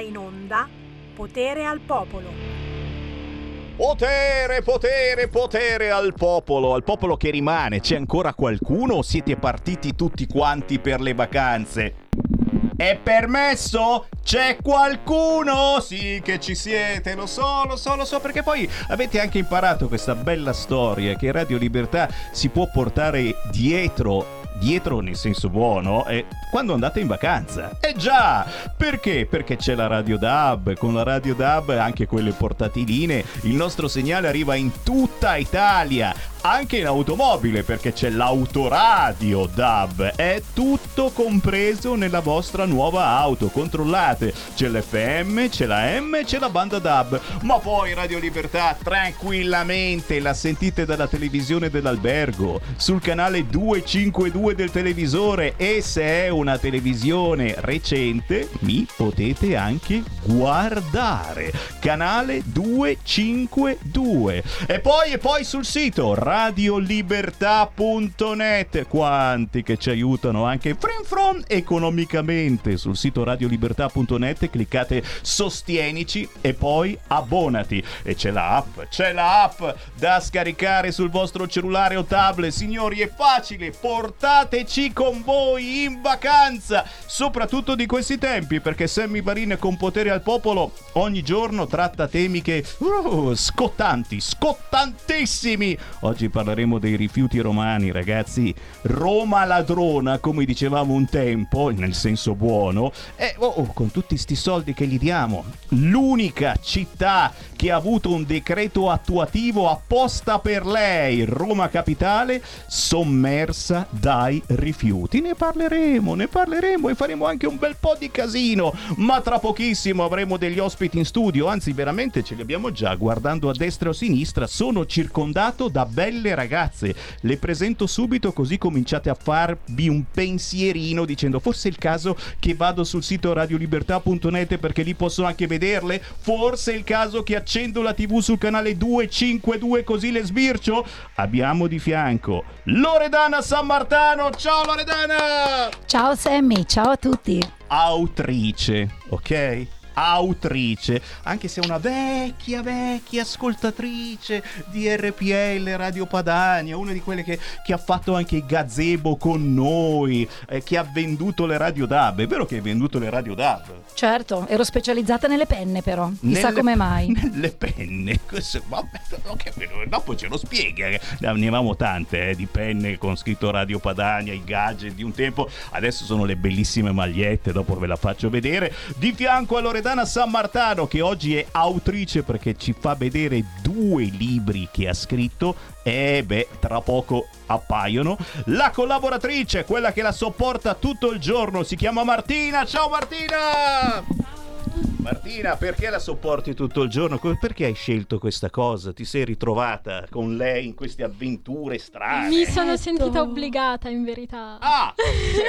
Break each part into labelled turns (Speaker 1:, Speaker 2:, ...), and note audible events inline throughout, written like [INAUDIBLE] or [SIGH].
Speaker 1: in onda Potere al Popolo.
Speaker 2: Potere, potere, potere al popolo, al popolo che rimane. C'è ancora qualcuno o siete partiti tutti quanti per le vacanze? È permesso? C'è qualcuno? Sì, che ci siete, lo so, lo so, lo so, perché poi avete anche imparato questa bella storia che Radio Libertà si può portare dietro dietro nel senso buono è quando andate in vacanza. Eh già! Perché? Perché c'è la Radio DAB, con la Radio DAB anche quelle portatiline, il nostro segnale arriva in tutta Italia, anche in automobile perché c'è l'autoradio DAB, è tutto compreso nella vostra nuova auto, controllate, c'è l'FM, c'è la M, c'è la banda DAB, ma poi Radio Libertà tranquillamente la sentite dalla televisione dell'albergo, sul canale 252 del televisore e se è una televisione recente mi potete anche guardare. Canale 252. E poi e poi sul sito radiolibertà.net. Quanti che ci aiutano anche frin fron economicamente sul sito radiolibertà.net cliccate sostienici e poi abbonati e c'è l'app, c'è l'app da scaricare sul vostro cellulare o tablet. Signori, è facile, portateci con voi in vacanza, soprattutto di questi tempi, perché Sammy Varin con potere al popolo ogni giorno tratta temi che uh, scottanti, scottantissimi. Oggi parleremo dei rifiuti romani, ragazzi. Roma ladrona, come dicevamo un tempo, nel senso buono, e oh, con tutti sti soldi che gli diamo, l'unica città che ha avuto un decreto attuativo apposta per lei, Roma Capitale, sommersa dai rifiuti. Ne parleremo, ne parleremo e faremo anche un bel po' di casino, ma tra pochissimo avremo degli ospiti in studio, anzi veramente ce li abbiamo già. Guardando a destra o a sinistra, sono circondato da belle ragazze. Le presento subito così cominciate a farvi un pensierino dicendo forse è il caso che vado sul sito radiolibertà.net perché lì posso anche vederle, forse è il caso che accendo la tv sul canale 252 così le sbircio. Abbiamo di fianco Loredana San Martano, ciao Loredana!
Speaker 3: Ciao Sammy, ciao a tutti.
Speaker 2: Autrice, ok? Autrice, anche se è una vecchia, vecchia ascoltatrice di RPL Radio Padania, una di quelle che, che ha fatto anche i gazebo con noi, eh, che ha venduto le radio DAB. È vero che hai venduto le radio DAB?
Speaker 3: Certo, ero specializzata nelle penne però, chissà
Speaker 2: Nelle-
Speaker 3: come mai. [LAUGHS]
Speaker 2: Nelle penne, Questo- vabbè, ok, dopo ce lo spiega. Ne avevamo tante eh, di penne con scritto Radio Padania, i gadget di un tempo, adesso sono le bellissime magliette, dopo ve la faccio vedere. Di fianco a Loredana San Martano che oggi è autrice perché ci fa vedere due libri che ha scritto e beh, tra poco appaiono. La collaboratrice, quella che la sopporta tutto il giorno, si chiama Martina. Ciao Martina! Martina, perché la sopporti tutto il giorno? Perché hai scelto questa cosa? Ti sei ritrovata con lei in queste avventure strane?
Speaker 4: Mi sono sentita obbligata in verità.
Speaker 2: Ah,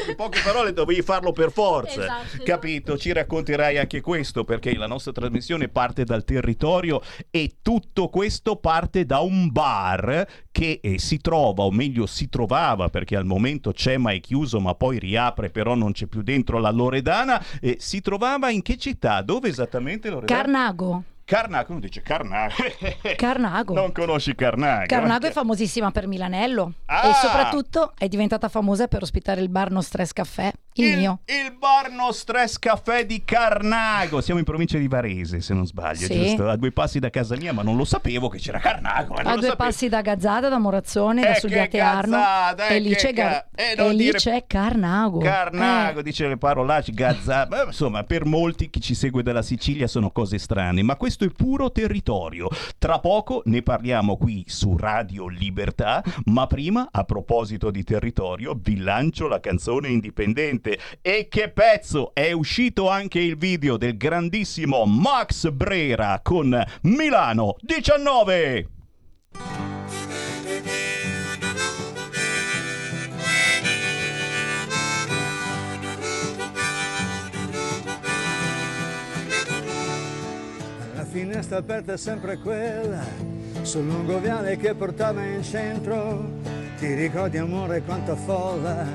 Speaker 2: in poche parole dovevi farlo per forza.
Speaker 4: Esatto, esatto.
Speaker 2: Capito? Ci racconterai anche questo perché la nostra trasmissione parte dal territorio e tutto questo parte da un bar che eh, si trova, o meglio si trovava perché al momento c'è ma è chiuso, ma poi riapre, però non c'è più dentro la Loredana. eh, si trovava in che città? Dove esattamente Loredana?
Speaker 3: Carnago.
Speaker 2: Carnago, uno dice Carnago. [LAUGHS]
Speaker 3: Carnago.
Speaker 2: Non conosci Carnago?
Speaker 3: Carnago è famosissima per Milanello
Speaker 2: Ah!
Speaker 3: e soprattutto è diventata famosa per ospitare il bar No Stress Caffè, il, mio.
Speaker 2: Il bar No Stress Caffè di Carnago. Siamo in provincia di Varese, se non sbaglio,
Speaker 3: Sì.
Speaker 2: giusto? A due passi da casa mia, ma non lo sapevo che c'era Carnago.
Speaker 3: A due
Speaker 2: sapevo.
Speaker 3: passi da Gazzada, da Morazzone, da
Speaker 2: Eh,
Speaker 3: Sugliate
Speaker 2: che
Speaker 3: Arno
Speaker 2: gazzada, eh,
Speaker 3: e lì c'è,
Speaker 2: ca- eh,
Speaker 3: e lì
Speaker 2: dire-
Speaker 3: c'è Carnago.
Speaker 2: Carnago,
Speaker 3: Eh,
Speaker 2: dice le parolacce, gazza. [LAUGHS] Beh, insomma, per molti chi ci segue dalla Sicilia sono cose strane, ma questo è puro territorio. Tra poco ne parliamo qui su Radio Libertà, ma prima, a proposito di territorio, vi lancio la canzone indipendente. E che pezzo! È uscito anche il video del grandissimo Max Brera con Milano 19!
Speaker 5: La finestra aperta è sempre quella, sul lungo viale che portava in centro. Ti ricordi amore quanta folla,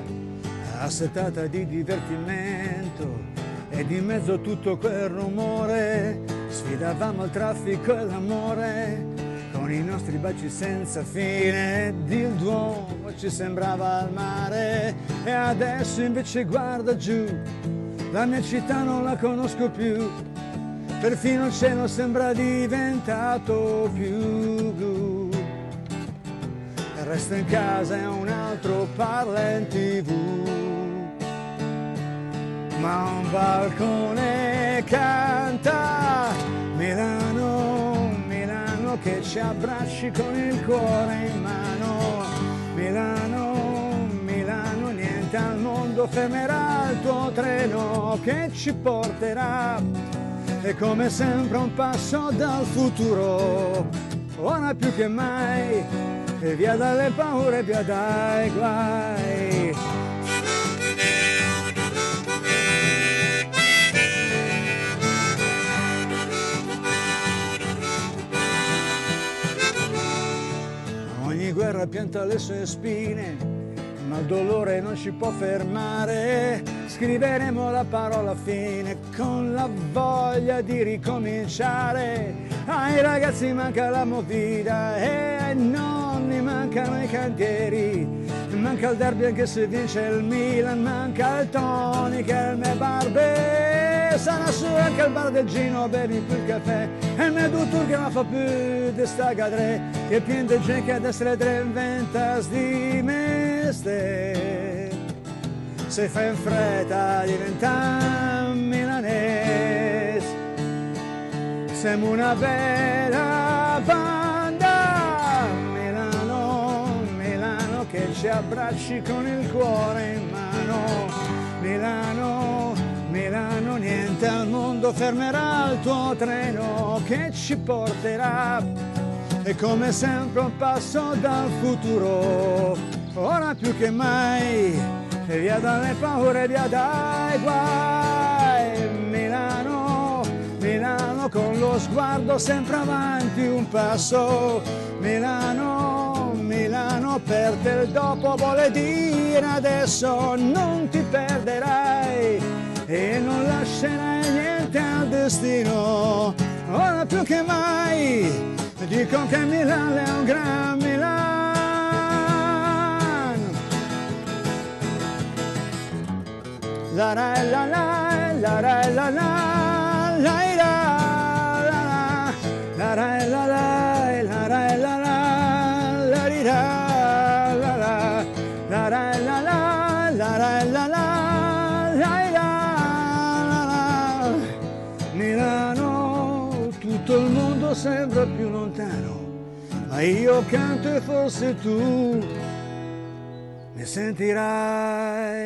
Speaker 5: assetata di divertimento. ed in mezzo a tutto quel rumore sfidavamo il traffico e l'amore con i nostri baci senza fine il Duomo ci sembrava al mare e adesso invece guarda giù la mia città non la conosco più perfino il cielo sembra diventato più blu resto in casa e un altro parla in tv ma un balcone canta Milano, Milano che ci abbracci con il cuore in mano. Milano, Milano niente al mondo fermerà il tuo treno che ci porterà. E come sempre un passo dal futuro ora più che mai e via dalle paure via dai guai. Ogni guerra pianta le sue spine, ma il dolore non ci può fermare. Scriveremo la parola fine con la voglia di ricominciare. Ai ragazzi manca la movida e ai nonni mancano i cantieri. Manca il derby anche se vince il Milan, manca il Tony che è il mio barbe. Sarà su anche il bar del Gino, bevi più il caffè. E il mio dottor che non fa più di sta cadre, che piende gente che adesso le tre inventa di meste. Se fai in fretta diventa milanese. Siamo una bella banda, Milano, Milano che ci abbracci con il cuore in mano, Milano, Milano niente al mondo fermerà il tuo treno che ci porterà e come sempre un passo dal futuro, ora più che mai, via dalle paure, via dai guai, Milano, Milano con lo sguardo sempre avanti un passo, Milano, Milano per te il dopo vuole dire adesso non ti perderai e non lascerai niente al destino, ora più che mai dico che Milano è un gran Milano. La la la la la la la la la la la la la la la la la la la la di da la la la la la la la la la la la la la Milano tutto il mondo sembra più lontano ma io canto e forse tu mi sentirai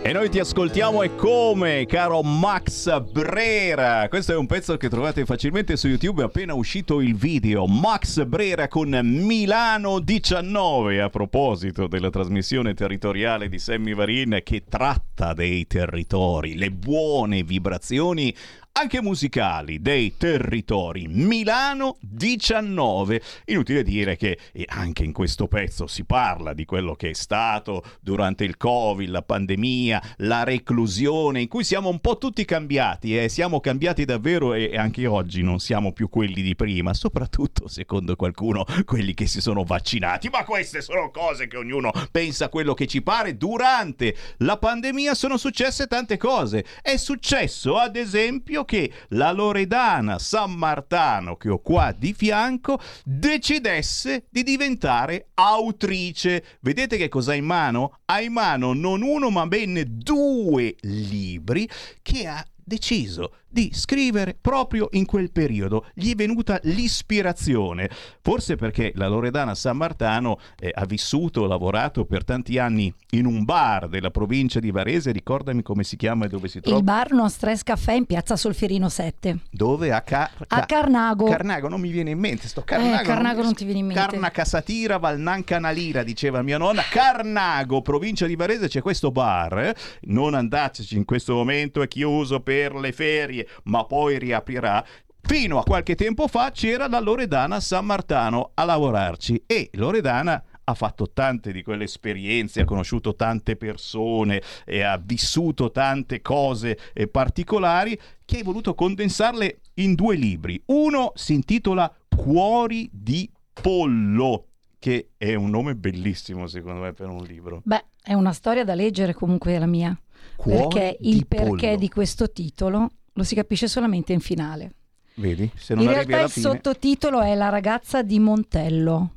Speaker 2: E noi ti ascoltiamo e come, caro Max Brera. Questo è un pezzo che trovate facilmente su YouTube, è appena uscito il video. Max Brera con Milano 19, a proposito della trasmissione territoriale di Sammy Varin che tratta dei territori, le buone vibrazioni anche musicali dei territori. Milano 19. Inutile dire che anche in questo pezzo si parla di quello che è stato durante il Covid, la pandemia, la reclusione, in cui siamo un po' tutti cambiati, eh? siamo cambiati davvero e anche oggi non siamo più quelli di prima, soprattutto secondo qualcuno quelli che si sono vaccinati. Ma queste sono cose che ognuno pensa quello che ci pare. Durante la pandemia sono successe tante cose. È successo, ad esempio, che la Loredana San Martano, che ho qua di fianco, decidesse di diventare autrice. Vedete che cosa ha in mano? Ha in mano non uno ma ben due libri che ha deciso di scrivere proprio in quel periodo. Gli è venuta l'ispirazione, forse perché la Loredana San Martano eh, ha vissuto, lavorato per tanti anni in un bar della provincia di Varese, ricordami come si chiama e dove si trova.
Speaker 3: Il bar No Stress Caffè in piazza Solferino 7.
Speaker 2: Dove? A, Car-
Speaker 3: A Carnago.
Speaker 2: Carnago non mi viene in mente, sto Carnago.
Speaker 3: Eh, Carnago non ti viene in mente.
Speaker 2: Carna Casatira, Valnanca Nalira, diceva mia nonna. Carnago, provincia di Varese, c'è questo bar. eh. Non andateci in questo momento, è chiuso per le ferie, ma poi riaprirà. Fino a qualche tempo fa c'era la Loredana San Martano a lavorarci e Loredana ha fatto tante di quelle esperienze, ha conosciuto tante persone e ha vissuto tante cose eh, particolari che hai voluto condensarle in due libri. Uno si intitola Cuori di pollo, che è un nome bellissimo secondo me per un libro.
Speaker 3: Beh, è una storia da leggere comunque la mia.
Speaker 2: Cuori
Speaker 3: perché il perché
Speaker 2: pollo.
Speaker 3: di questo titolo lo si capisce solamente in finale.
Speaker 2: Vedi? Se non
Speaker 3: in realtà il
Speaker 2: fine,
Speaker 3: sottotitolo è La ragazza di Montello,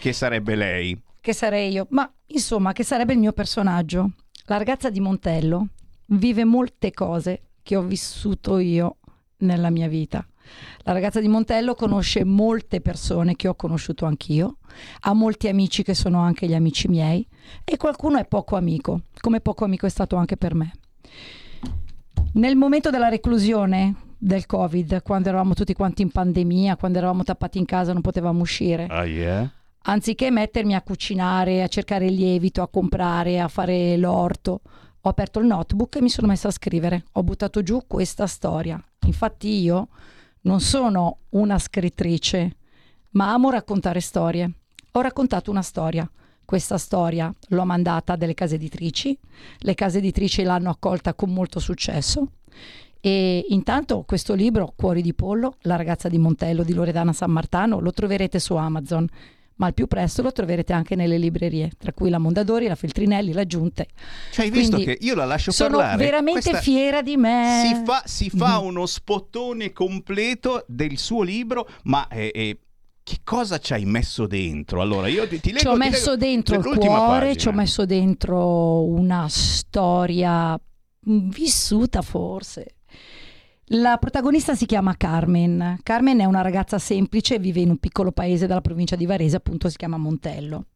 Speaker 2: che sarebbe lei?
Speaker 3: che sarei io, ma insomma che sarebbe il mio personaggio. La ragazza di Montello vive molte cose che ho vissuto io nella mia vita. La ragazza di Montello conosce molte persone che ho conosciuto anch'io, ha molti amici che sono anche gli amici miei e qualcuno è poco amico, come poco amico è stato anche per me. Nel momento della reclusione del Covid, quando eravamo tutti quanti in pandemia, quando eravamo tappati in casa, non potevamo uscire,
Speaker 2: Ah, yeah?
Speaker 3: anziché mettermi a cucinare, a cercare il lievito, a comprare, a fare l'orto, ho aperto il notebook e mi sono messa a scrivere. Ho buttato giù questa storia. Infatti io non sono una scrittrice, ma amo raccontare storie. Ho raccontato una storia. Questa storia l'ho mandata a delle case editrici, le case editrici l'hanno accolta con molto successo e intanto questo libro, Cuori di pollo, La ragazza di Montello di Loredana San Martano, lo troverete su Amazon, ma al più presto lo troverete anche nelle librerie, tra cui la Mondadori, la Feltrinelli, la Giunte.
Speaker 2: Cioè, hai visto
Speaker 3: Quindi
Speaker 2: che io la lascio
Speaker 3: Sono
Speaker 2: parlare?
Speaker 3: veramente
Speaker 2: Questa-
Speaker 3: fiera di me.
Speaker 2: Si fa, si fa
Speaker 3: Mhm.
Speaker 2: uno spottone completo del suo libro, ma eh, eh, che cosa ci hai messo dentro? Allora, io ti, ti leggo
Speaker 3: Ci ho messo
Speaker 2: leggo
Speaker 3: dentro il cuore,
Speaker 2: pagina.
Speaker 3: ci ho messo dentro una storia vissuta forse. La protagonista si chiama Carmen. Carmen è una ragazza semplice, vive in un piccolo paese della provincia di Varese, appunto si chiama Montello.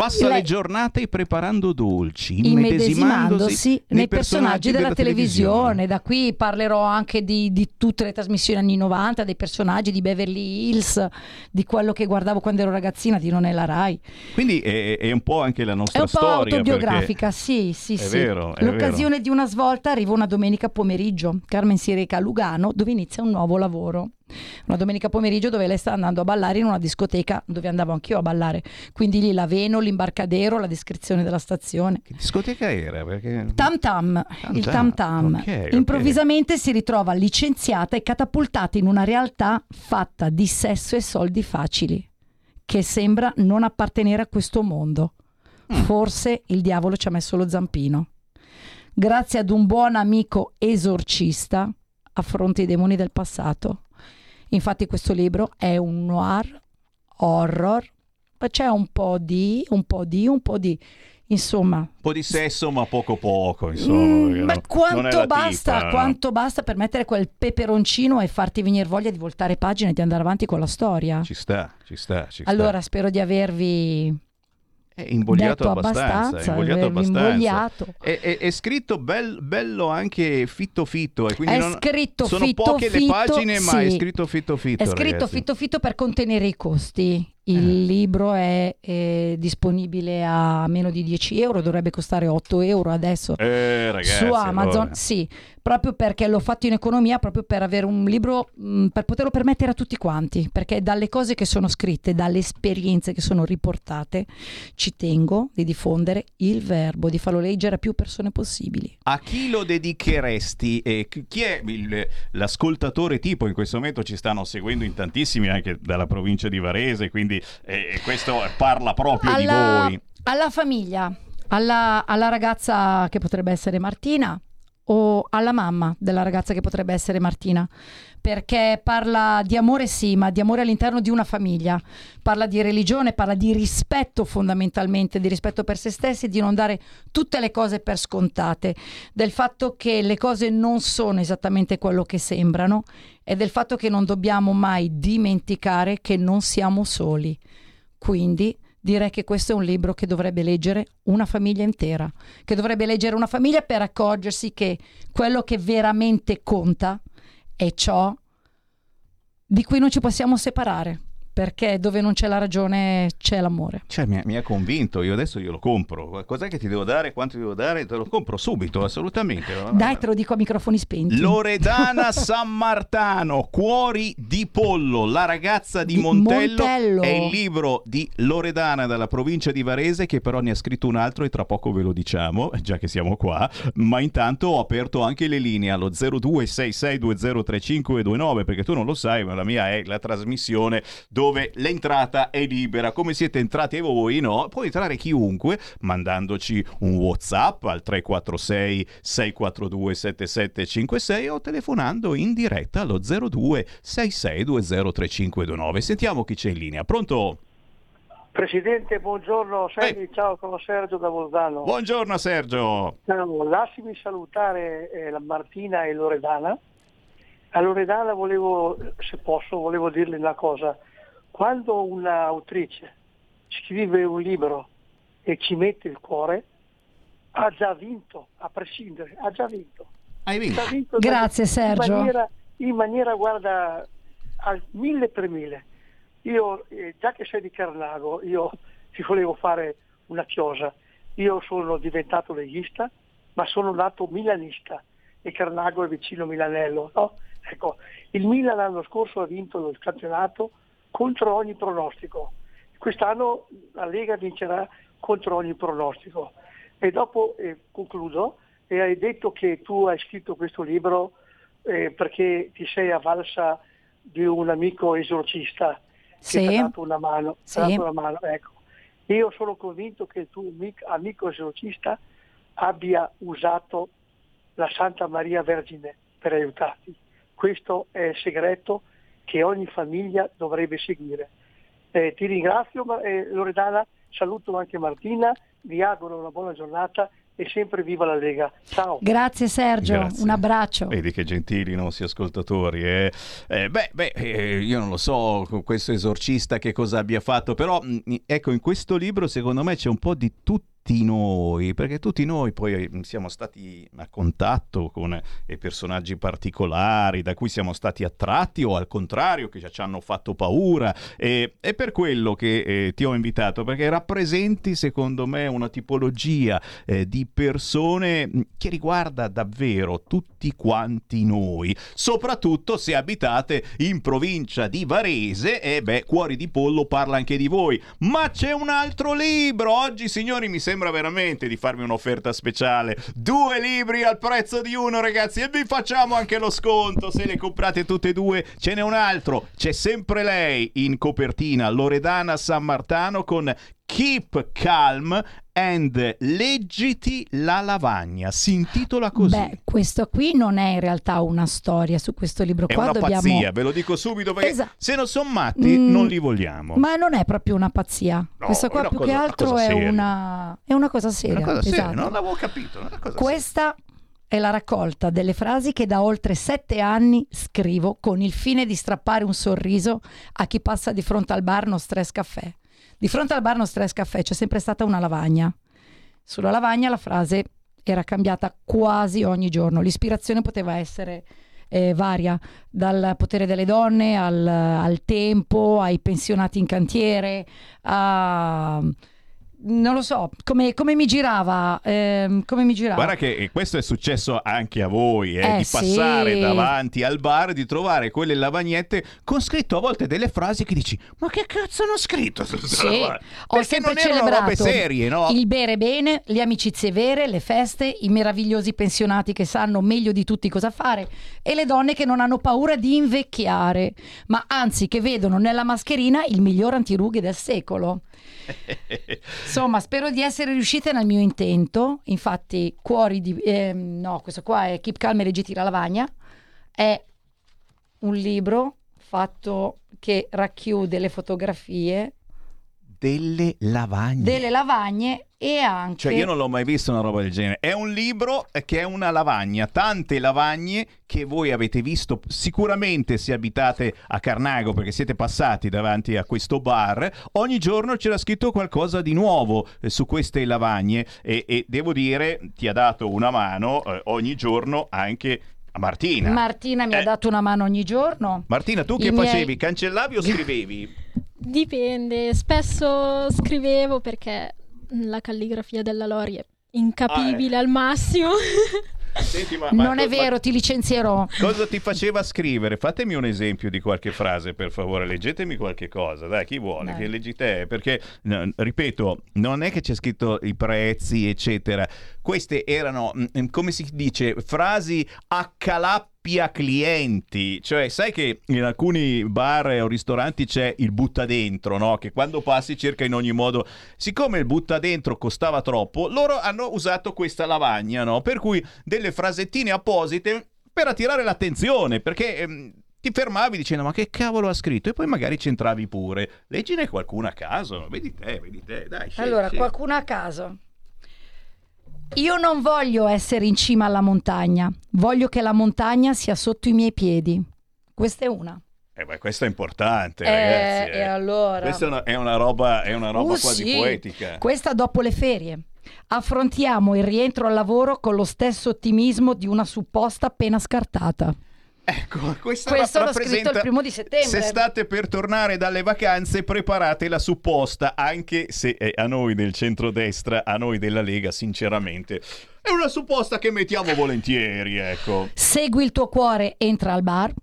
Speaker 2: Passa
Speaker 3: Lei-
Speaker 2: le giornate preparando dolci,
Speaker 3: immedesimandosi nei personaggi della, televisione. Da qui parlerò anche di, di tutte le trasmissioni anni 90, dei personaggi di Beverly Hills, di quello che guardavo quando ero ragazzina, di Non è la Rai.
Speaker 2: Quindi è, è un po' anche la
Speaker 3: È
Speaker 2: nostra
Speaker 3: un po'
Speaker 2: storia.
Speaker 3: autobiografica, sì, sì,
Speaker 2: È
Speaker 3: sì.
Speaker 2: vero, è
Speaker 3: L'occasione di una svolta arriva una domenica pomeriggio. Carmen si reca a Lugano dove inizia un nuovo lavoro. Una domenica pomeriggio dove lei sta andando a ballare in una discoteca dove andavo anch'io a ballare. Quindi lì l'Aveno, l'imbarcadero, la descrizione della stazione.
Speaker 2: Che discoteca era? Perché...
Speaker 3: Tam Tam, il Tam Tam.
Speaker 2: ok, ok.
Speaker 3: Improvvisamente si ritrova licenziata e catapultata in una realtà fatta di sesso e soldi facili, che sembra non appartenere a questo mondo.
Speaker 2: Mm.
Speaker 3: Forse il diavolo ci ha messo lo zampino. Grazie ad un buon amico esorcista affronta i demoni del passato. Infatti questo libro è un noir horror, ma c'è un po' di, un po' di, un po' di, insomma,
Speaker 2: Un po' di sesso, ma poco poco, insomma.
Speaker 3: Mm, ma quanto basta,
Speaker 2: tipa, no?
Speaker 3: quanto basta per mettere quel peperoncino e farti venire voglia di voltare pagina e di andare avanti con la storia?
Speaker 2: Ci sta, ci sta, ci sta.
Speaker 3: Allora spero di avervi
Speaker 2: È invogliato
Speaker 3: detto
Speaker 2: abbastanza,
Speaker 3: abbastanza,
Speaker 2: è invogliato
Speaker 3: avervi
Speaker 2: abbastanza. È, è- è scritto bel- bello anche fitto fitto. E quindi
Speaker 3: È
Speaker 2: non-
Speaker 3: scritto
Speaker 2: sono
Speaker 3: fitto
Speaker 2: poche le
Speaker 3: fitto,
Speaker 2: pagine, ma è
Speaker 3: sì.
Speaker 2: scritto fitto fitto.
Speaker 3: È scritto
Speaker 2: ragazzi.
Speaker 3: fitto fitto per contenere i costi. Il
Speaker 2: Eh.
Speaker 3: libro è, eh, disponibile a meno di 10 euro, dovrebbe costare 8 euro adesso.
Speaker 2: Eh, ragazzi,
Speaker 3: su Amazon,
Speaker 2: allora.
Speaker 3: sì, proprio perché l'ho fatto in economia, proprio per avere un libro mh, per poterlo permettere a tutti quanti, perché dalle cose che sono scritte, dalle esperienze che sono riportate, ci tengo di diffondere il verbo, di farlo leggere a più persone possibili.
Speaker 2: A chi lo dedicheresti? E chi chi è il- l'ascoltatore tipo? In questo momento ci stanno seguendo in tantissimi anche dalla provincia di Varese, quindi eh, questo parla proprio di
Speaker 3: Alla,
Speaker 2: voi.
Speaker 3: alla famiglia, alla, alla ragazza che potrebbe essere Martina o alla mamma della ragazza che potrebbe essere Martina, perché parla di amore sì, ma di amore all'interno di una famiglia, parla di religione, parla di rispetto fondamentalmente, di rispetto per se stessi, di non dare tutte le cose per scontate, del fatto che le cose non sono esattamente quello che sembrano e del fatto che non dobbiamo mai dimenticare che non siamo soli. Quindi direi che questo è un libro che dovrebbe leggere una famiglia intera, che dovrebbe leggere una famiglia per accorgersi che quello che veramente conta è ciò di cui non ci possiamo separare, perché dove non c'è la ragione c'è l'amore.
Speaker 2: Cioè, mi, ha- mi ha convinto, io adesso glielo compro. Cos'è che ti devo dare? Quanto ti devo dare? Te lo compro subito, assolutamente. [LAUGHS]
Speaker 3: Dai, te lo dico a microfoni spenti.
Speaker 2: Loredana [LAUGHS] San Martano, Cuori di Pollo, la ragazza di,
Speaker 3: Di
Speaker 2: Montello,
Speaker 3: Montello.
Speaker 2: è il libro di Loredana dalla provincia di Varese che però ne ha scritto un altro e tra poco ve lo diciamo, [LAUGHS] già che siamo qua, ma intanto ho aperto anche le linee allo 0266203529 perché tu non lo sai, ma la mia è la trasmissione dove l'entrata è libera, come siete entrati voi, no? Può entrare chiunque mandandoci un WhatsApp al 346 642 7756 o telefonando in diretta allo 02 66203529. Sentiamo chi c'è in linea. Pronto?
Speaker 6: Presidente, buongiorno, Sergio, ciao, sono Sergio da Bolzano.
Speaker 2: Buongiorno Sergio.
Speaker 6: Ciao, lasciami salutare eh, la Martina e Loredana. A Loredana volevo, se posso, volevo dirle una cosa. Quando un'autrice scrive un libro e ci mette il cuore, ha già vinto, a prescindere, ha già vinto.
Speaker 2: Hai vinto?
Speaker 6: Ha vinto
Speaker 3: Grazie,
Speaker 6: in
Speaker 3: Sergio.
Speaker 6: maniera, in maniera, guarda, al mille per mille. Io, eh, già che sei di Carnago, io ti volevo fare una chiosa. Io sono diventato leghista, ma sono nato milanista e Carnago è vicino Milanello. no? Ecco, il Milan l'anno scorso ha vinto il campionato contro ogni pronostico. Quest'anno la Lega vincerà contro ogni pronostico. E dopo eh, concludo, e hai detto che tu hai scritto questo libro eh, perché ti sei avvalsa di un amico esorcista che
Speaker 3: Sì.
Speaker 6: ti ha dato una mano.
Speaker 3: Sì.
Speaker 6: dato una mano, ecco. Io sono convinto che il tuo amic- amico esorcista abbia usato la Santa Maria Vergine per aiutarti. Questo è il segreto che ogni famiglia dovrebbe seguire. Eh, ti ringrazio eh, Loredana, saluto anche Martina, vi auguro una buona giornata e sempre viva la Lega. Ciao.
Speaker 3: Grazie Sergio,
Speaker 2: Grazie.
Speaker 3: un abbraccio.
Speaker 2: Vedi che gentili i nostri ascoltatori. eh. Eh, beh, beh, eh, io non lo so con questo esorcista che cosa abbia fatto, però mh, ecco, in questo libro secondo me c'è un po' di tutti noi, perché tutti noi poi eh, siamo stati a contatto con eh, personaggi particolari da cui siamo stati attratti o al contrario che ci hanno fatto paura. E è per quello che eh, ti ho invitato perché rappresenti secondo me una tipologia eh, di persone mh, che riguarda davvero tutti quanti noi, soprattutto se abitate in provincia di Varese e beh, Cuori di Pollo parla anche di voi. Ma c'è un altro libro, oggi signori mi sembra veramente di farmi un'offerta speciale, due libri al prezzo di uno ragazzi e vi facciamo anche lo sconto. Se le comprate tutte e due, ce n'è un altro, c'è sempre lei in copertina, Loredana San Martano con Keep Calm and Leggiti la lavagna. Si intitola così.
Speaker 3: Beh, questo qui non è in realtà una storia su questo libro
Speaker 2: è
Speaker 3: qua.
Speaker 2: una
Speaker 3: dobbiamo...
Speaker 2: pazzia, ve lo dico subito perché
Speaker 3: Esatto.
Speaker 2: se non sono matti
Speaker 3: Mm,
Speaker 2: non li vogliamo.
Speaker 3: Ma non è proprio una pazzia.
Speaker 2: No,
Speaker 3: Questo
Speaker 2: è
Speaker 3: qua
Speaker 2: una
Speaker 3: più
Speaker 2: cosa-
Speaker 3: che
Speaker 2: una
Speaker 3: altro
Speaker 2: cosa
Speaker 3: è una... è una cosa
Speaker 2: È
Speaker 3: seria.
Speaker 2: una cosa seria,
Speaker 3: esatto.
Speaker 2: non l'avevo capito. è una cosa seria.
Speaker 3: Questa è la raccolta delle frasi che da oltre sette anni scrivo con il fine di strappare un sorriso a chi passa di fronte al bar No Stress Caffè. Di fronte al bar No Stress Caffè c'è sempre stata una lavagna. Sulla lavagna la frase era cambiata quasi ogni giorno. L'ispirazione poteva essere eh, varia, dal potere delle donne al, al tempo, ai pensionati in cantiere, a... Non lo so, come, come mi girava, ehm, come mi girava.
Speaker 2: Guarda che eh, questo è successo anche a voi, eh,
Speaker 3: Eh,
Speaker 2: di passare
Speaker 3: sì.
Speaker 2: davanti al bar, di trovare quelle lavagnette con scritto a volte delle frasi che dici ma che cazzo hanno scritto?
Speaker 3: Sì,
Speaker 2: lavagna?"
Speaker 3: ho sempre celebrato
Speaker 2: serie, no?
Speaker 3: il bere bene, le amicizie vere, le feste, i meravigliosi pensionati che sanno meglio di tutti cosa fare e le donne che non hanno paura di invecchiare, ma anzi che vedono nella mascherina il miglior antirughe del secolo. [LAUGHS] Insomma, spero di essere riuscita nel mio intento. Infatti, cuori di... ehm, no, questo qua è Keep Calm e Leggiti la lavagna. È un libro fatto che racchiude le fotografie
Speaker 2: delle lavagne.
Speaker 3: delle lavagne e anche
Speaker 2: Cioè, io non l'ho mai visto una roba del genere. È un libro che è una lavagna, tante lavagne che voi avete visto sicuramente se abitate a Carnago perché siete passati davanti a questo bar. Ogni giorno c'era scritto qualcosa di nuovo eh, su queste lavagne e, e devo dire, ti ha dato una mano eh, ogni giorno anche a Martina.
Speaker 3: Martina mi
Speaker 2: Eh.
Speaker 3: ha dato una mano ogni giorno.
Speaker 2: Martina, tu
Speaker 3: I
Speaker 2: che
Speaker 3: miei-
Speaker 2: facevi? Cancellavi o scrivevi?
Speaker 4: Dipende, spesso scrivevo perché la calligrafia della Lori è incapibile
Speaker 2: Ah,
Speaker 4: al massimo. [LAUGHS]
Speaker 2: Senti, ma- ma-
Speaker 3: Non è
Speaker 2: ma-
Speaker 3: vero, ti licenzierò.
Speaker 2: Cosa ti faceva scrivere? Fatemi un esempio di qualche frase, per favore. Leggetemi qualche cosa. Dai, chi vuole?
Speaker 3: Dai.
Speaker 2: Che leggi te? Perché, no, ripeto, non è che c'è scritto i prezzi, eccetera. Queste erano, mm, come si dice, frasi a calappia clienti. Cioè, sai che in alcuni bar o ristoranti c'è il butta dentro, no? Che quando passi cerca in ogni modo. Siccome il butta dentro costava troppo, loro hanno usato questa lavagna, no? Per cui delle frasettine apposite per attirare l'attenzione, perché ehm, ti fermavi dicendo ma che cavolo ha scritto e poi magari c'entravi pure. Leggine qualcuno a caso, vedi te, vedi te, dai. scegli,
Speaker 3: Allora,
Speaker 2: scegli.
Speaker 3: qualcuno a caso. Io non voglio essere in cima alla montagna, voglio che la montagna sia sotto i miei piedi. Questa è una.
Speaker 2: Eh beh, questo è importante,
Speaker 3: Eh,
Speaker 2: ragazzi.
Speaker 3: e
Speaker 2: eh.
Speaker 3: allora?
Speaker 2: Questa è una, è una roba, è una roba
Speaker 3: Uh,
Speaker 2: quasi
Speaker 3: sì.
Speaker 2: poetica.
Speaker 3: Questa dopo le ferie. Affrontiamo il rientro al lavoro con lo stesso ottimismo di una supposta appena scartata.
Speaker 2: Ecco,
Speaker 3: Questo l'ho scritto il primo di settembre.
Speaker 2: Se state per tornare dalle vacanze, preparate la supposta, anche se è a noi del centrodestra, a noi della Lega, sinceramente, è una supposta che mettiamo volentieri, ecco.
Speaker 3: Segui il tuo cuore, entra al bar.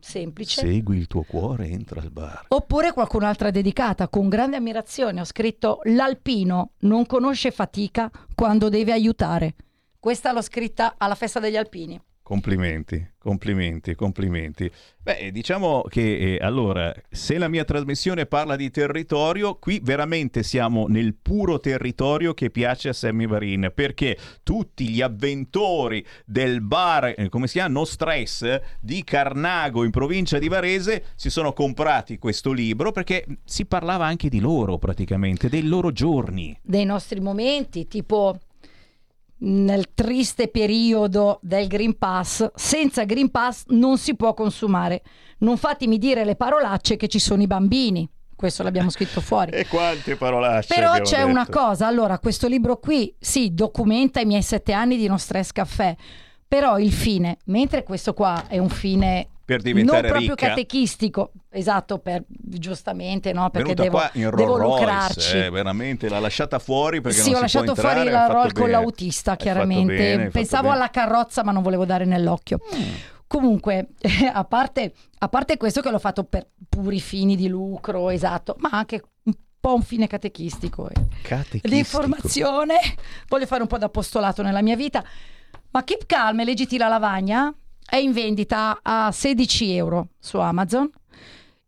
Speaker 3: Semplice.
Speaker 2: Segui il tuo cuore, entra al bar.
Speaker 3: Oppure qualcun'altra dedicata, con grande ammirazione. Ho scritto L'alpino non conosce fatica quando deve aiutare. Questa l'ho scritta alla festa degli alpini.
Speaker 2: Complimenti, complimenti, complimenti. Beh, diciamo che eh, allora, se la mia trasmissione parla di territorio, qui veramente siamo nel puro territorio che piace a Sammy Varin, perché tutti gli avventori del bar, eh, come si chiama, No Stress, eh, di Carnago in provincia di Varese, si sono comprati questo libro perché si parlava anche di loro praticamente, dei loro giorni.
Speaker 3: Dei nostri momenti, tipo nel triste periodo del Green Pass, senza Green Pass non si può consumare. Non fatemi dire le parolacce che ci sono i bambini. Questo l'abbiamo scritto [LAUGHS] fuori.
Speaker 2: E quante parolacce
Speaker 3: Però c'è una
Speaker 2: detto.
Speaker 3: cosa, allora questo libro qui sì, documenta i miei sette anni di No Stress Caffè, però il fine, mentre questo qua è un fine
Speaker 2: Per diventare
Speaker 3: non proprio
Speaker 2: ricca.
Speaker 3: catechistico, esatto, per, giustamente no, perché
Speaker 2: venuta
Speaker 3: devo,
Speaker 2: qua in
Speaker 3: devo lucrarci.
Speaker 2: eh, veramente l'ha lasciata fuori perché
Speaker 3: sì,
Speaker 2: non
Speaker 3: ho
Speaker 2: si può
Speaker 3: lasciato
Speaker 2: entrare,
Speaker 3: fuori
Speaker 2: hai
Speaker 3: la
Speaker 2: fatto
Speaker 3: roll con l'autista, chiaramente.
Speaker 2: bene,
Speaker 3: Pensavo alla carrozza, ma non volevo dare nell'occhio. Comunque, [LAUGHS] a parte, a parte questo che l'ho fatto per puri fini di lucro, esatto, ma anche un po' un fine catechistico. eh.
Speaker 2: Catechistico.
Speaker 3: L'informazione, voglio fare un po' d'apostolato nella mia vita, ma Keep Calm e leggiti la lavagna è in vendita a 16 euro su Amazon.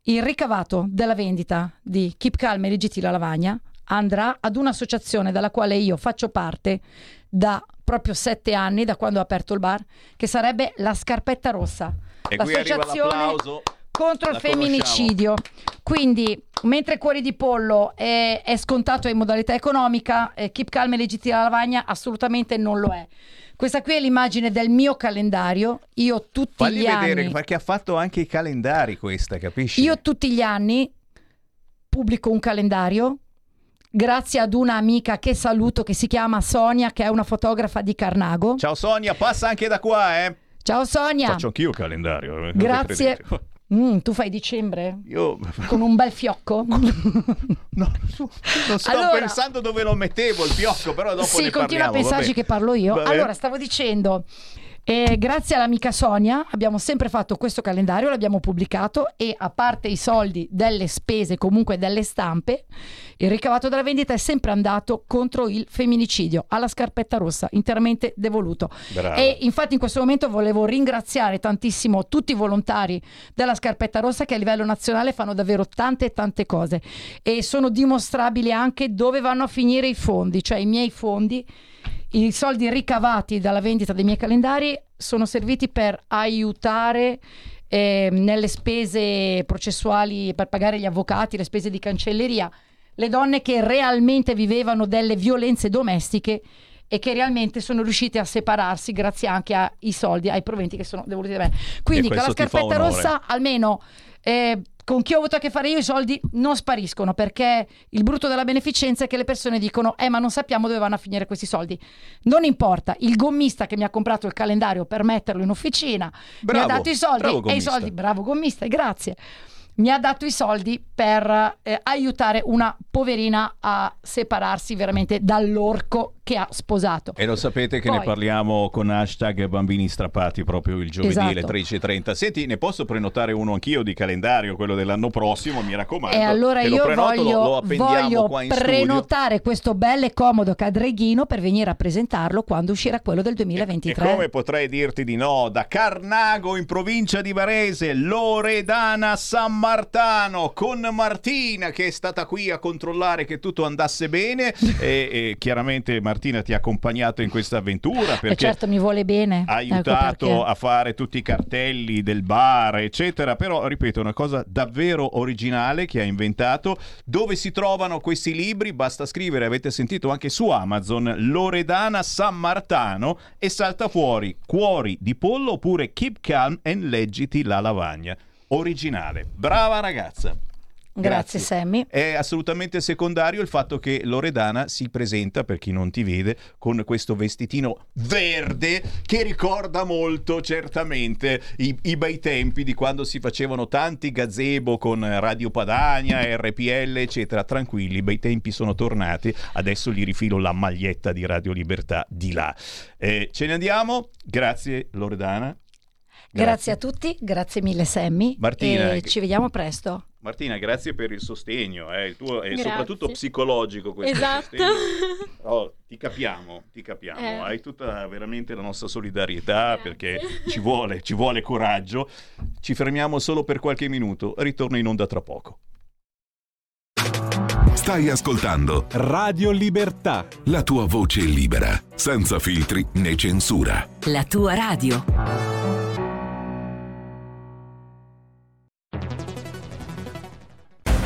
Speaker 3: Il ricavato della vendita di Keep Calm e leggiti la lavagna andrà ad un'associazione dalla quale io faccio parte da proprio sette anni, da quando ho aperto il bar, che sarebbe la Scarpetta Rossa.
Speaker 2: E qui arriva l'applauso.
Speaker 3: Contro il femminicidio. Quindi, mentre Cuori di Pollo è, è scontato in modalità economica, eh, Keep Calm e leggiti la lavagna assolutamente non lo è. Questa qui è l'immagine del mio calendario. Io tutti
Speaker 2: Fagli
Speaker 3: gli
Speaker 2: vedere
Speaker 3: anni
Speaker 2: perché ha fatto anche i calendari questa, capisci?
Speaker 3: io tutti gli anni pubblico un calendario grazie ad una amica che saluto che si chiama Sonia, che è una fotografa di Carnago.
Speaker 2: Ciao Sonia, passa anche da qua, eh.
Speaker 3: Ciao Sonia.
Speaker 2: Faccio anch'io il calendario. eh,
Speaker 3: Grazie. Mm, tu fai dicembre?
Speaker 2: Io
Speaker 3: Con un bel fiocco? [LAUGHS]
Speaker 2: no, non sto
Speaker 3: Allora-
Speaker 2: pensando dove lo mettevo il fiocco, però dopo
Speaker 3: sì,
Speaker 2: ne
Speaker 3: continua a
Speaker 2: parliamo.
Speaker 3: pensarci che parlo io. Allora, stavo dicendo, eh, grazie all'amica Sonia abbiamo sempre fatto questo calendario, l'abbiamo pubblicato e a parte i soldi delle spese, comunque delle stampe, il ricavato della vendita è sempre andato contro il femminicidio, alla scarpetta rossa, interamente devoluto.
Speaker 2: Brava.
Speaker 3: E infatti in questo momento volevo ringraziare tantissimo tutti i volontari della Scarpetta Rossa che a livello nazionale fanno davvero tante tante cose e sono dimostrabili anche dove vanno a finire i fondi, cioè i miei fondi, i soldi ricavati dalla vendita dei miei calendari sono serviti per aiutare eh, nelle spese processuali per pagare gli avvocati, le spese di cancelleria, le donne che realmente vivevano delle violenze domestiche e che realmente sono riuscite a separarsi grazie anche ai soldi, ai proventi che sono devoluti da me. Quindi con la scarpetta rossa almeno eh, con chi ho avuto a che fare io i soldi non spariscono perché il brutto della beneficenza è che le persone dicono eh ma non sappiamo dove vanno a finire questi soldi. Non importa, il gommista che mi ha comprato il calendario per metterlo in officina mi
Speaker 2: Bravo,
Speaker 3: ha dato i soldi e i soldi, bravo gommista, grazie. Mi ha dato i soldi per eh, aiutare una poverina a separarsi veramente dall'orco che ha sposato.
Speaker 2: E lo sapete che
Speaker 3: Poi-
Speaker 2: ne parliamo con hashtag bambini strappati proprio il giovedì alle
Speaker 3: Esatto.
Speaker 2: 13.30. Senti, ne posso prenotare uno anch'io di calendario, quello dell'anno prossimo, mi raccomando.
Speaker 3: E allora
Speaker 2: lo
Speaker 3: io
Speaker 2: prenoto, lo-
Speaker 3: voglio,
Speaker 2: lo appendiamo
Speaker 3: voglio
Speaker 2: in studio.
Speaker 3: prenotare questo bello e comodo cadreghino per venire a presentarlo quando uscirà quello del
Speaker 2: E
Speaker 3: 2023.
Speaker 2: come potrei dirti di no? Da Carnago in provincia di Varese, Loredana San Martano con Martina che è stata qui a controllare che tutto andasse bene e, e chiaramente Martina ti ha accompagnato in questa avventura
Speaker 3: E
Speaker 2: perché
Speaker 3: certo mi vuole bene.
Speaker 2: ha
Speaker 3: ecco
Speaker 2: aiutato
Speaker 3: perché.
Speaker 2: a fare tutti i cartelli del bar, eccetera. Però, ripeto, una cosa davvero originale che ha inventato. Dove si trovano questi libri? Basta scrivere, avete sentito anche su Amazon, Loredana San Martano e salta fuori Cuori di pollo oppure Keep Calm and leggiti la lavagna. Originale. Brava ragazza.
Speaker 3: Grazie, Sammy.
Speaker 2: È assolutamente secondario il fatto che Loredana si presenta, per chi non ti vede, con questo vestitino verde che ricorda molto certamente i, i bei tempi di quando si facevano tanti gazebo con Radio Padania, RPL, eccetera. Tranquilli, i bei tempi sono tornati. Adesso gli rifilo la maglietta di Radio Libertà di là. Eh, ce ne andiamo. Grazie Loredana.
Speaker 3: Grazie. a tutti, grazie mille Sammy.
Speaker 2: Martina,
Speaker 3: e ci vediamo presto.
Speaker 2: Martina, grazie per il sostegno, eh, il tuo è
Speaker 4: Grazie.
Speaker 2: soprattutto psicologico questo
Speaker 4: Esatto.
Speaker 2: sostegno. [LAUGHS] Oh, ti capiamo, ti capiamo,
Speaker 4: Eh.
Speaker 2: hai tutta veramente la nostra solidarietà perché ci vuole, ci vuole coraggio. Ci fermiamo solo per qualche minuto, ritorno in onda tra poco.
Speaker 7: Stai ascoltando
Speaker 8: Radio Libertà.
Speaker 7: la tua voce libera, senza filtri né censura.
Speaker 9: La tua radio.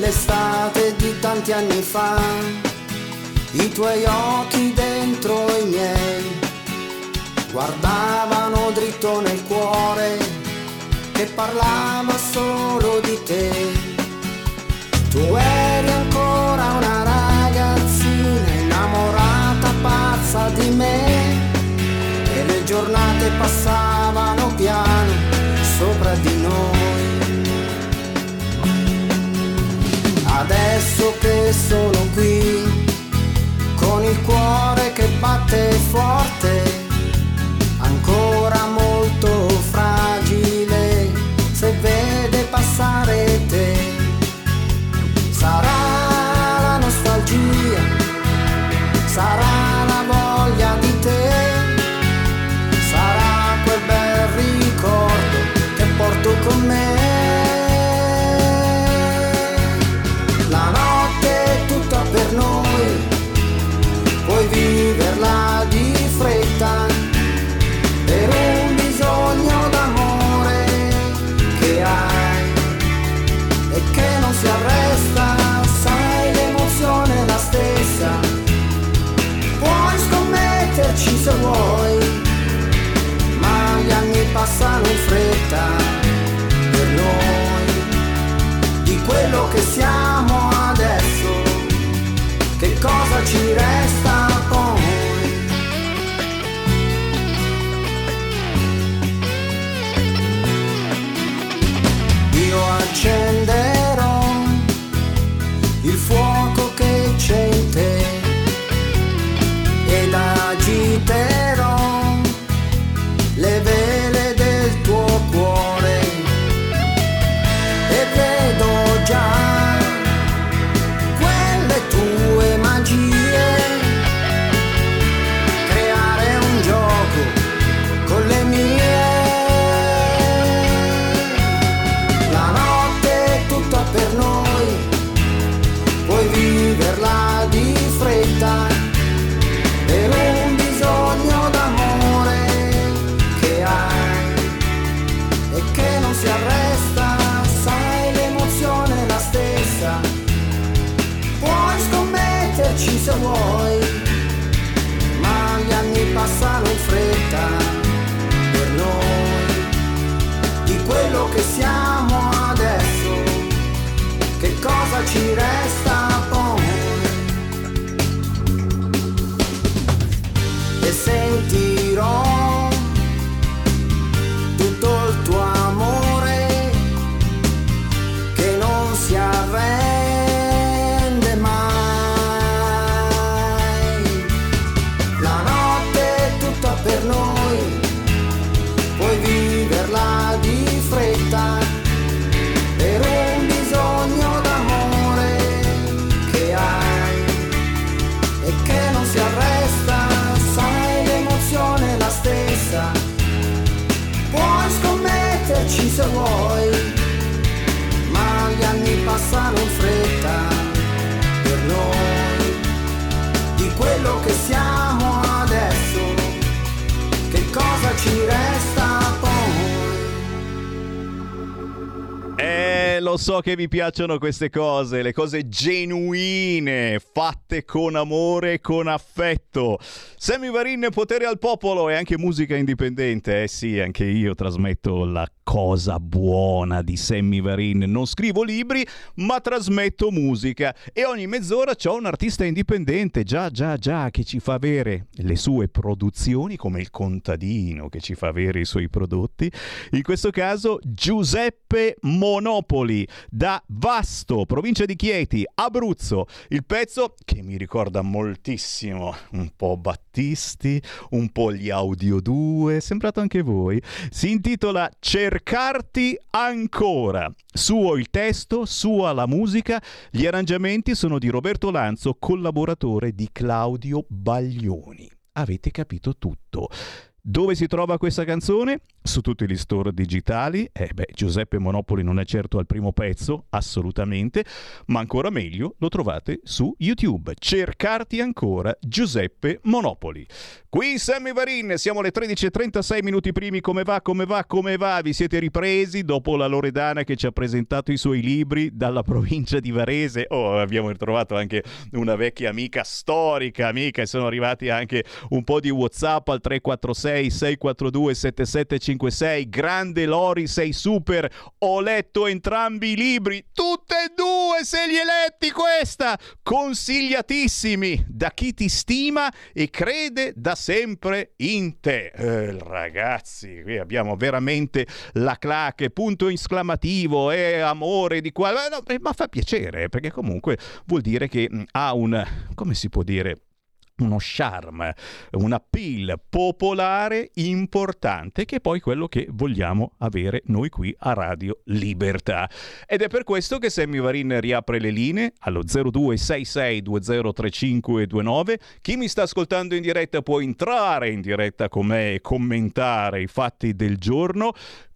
Speaker 10: Quell'estate di tanti anni fa, i tuoi occhi dentro i miei guardavano dritto nel cuore che parlava solo di te. Tu eri ancora una ragazzina innamorata pazza di me e le giornate passavano piano sopra di noi. Adesso che sono qui, con il cuore che batte forte, cosa che
Speaker 2: vi piacciono queste cose, le cose genuine, fatte con amore e con affetto. Sammy Varin, potere al popolo e anche musica indipendente. Eh sì, anche io trasmetto la cosa buona di Sammy Varin. Non scrivo libri, ma trasmetto musica e ogni mezz'ora c'ho un artista indipendente, già, già, già, che ci fa avere le sue produzioni, come il contadino che ci fa avere i suoi prodotti. In questo caso Giuseppe Monopoli da Vasto, provincia di Chieti, Abruzzo. Il pezzo che mi ricorda moltissimo un po' Battisti, un po' gli Audio 2, sembrato anche voi. Si intitola Cercarti ancora. Suo il testo, sua la musica, gli arrangiamenti sono di Roberto Lanzo, collaboratore di Claudio Baglioni. Avete capito tutto. Dove si trova questa canzone? Su tutti gli store digitali. Eh beh, Giuseppe Monopoli non è certo al primo pezzo, assolutamente, ma ancora meglio lo trovate su YouTube. Cercarti ancora Giuseppe Monopoli. Qui Sammy Varin, siamo alle 13.36 minuti primi. Come va, come va, come va? Vi siete ripresi dopo la Loredana che ci ha presentato i suoi libri dalla provincia di Varese? Oh, abbiamo ritrovato anche una vecchia amica storica, amica, e sono arrivati anche un po' di WhatsApp al 346 642 7756. Grande Lori, sei super. Ho letto entrambi i libri, tutte e due, se li hai letti questa. Consigliatissimi da chi ti stima e crede da sempre in te. Eh, ragazzi, qui abbiamo veramente la claque, punto esclamativo e amore di qua. No, ma fa piacere perché comunque vuol dire che mh, ha un, come si può dire, uno charme, un appeal popolare importante che è poi quello che vogliamo avere noi qui a Radio Libertà. Ed è per questo che Sammy Varin riapre le linee allo 0266203529. Chi mi sta ascoltando in diretta può entrare in diretta con me e commentare i fatti del giorno.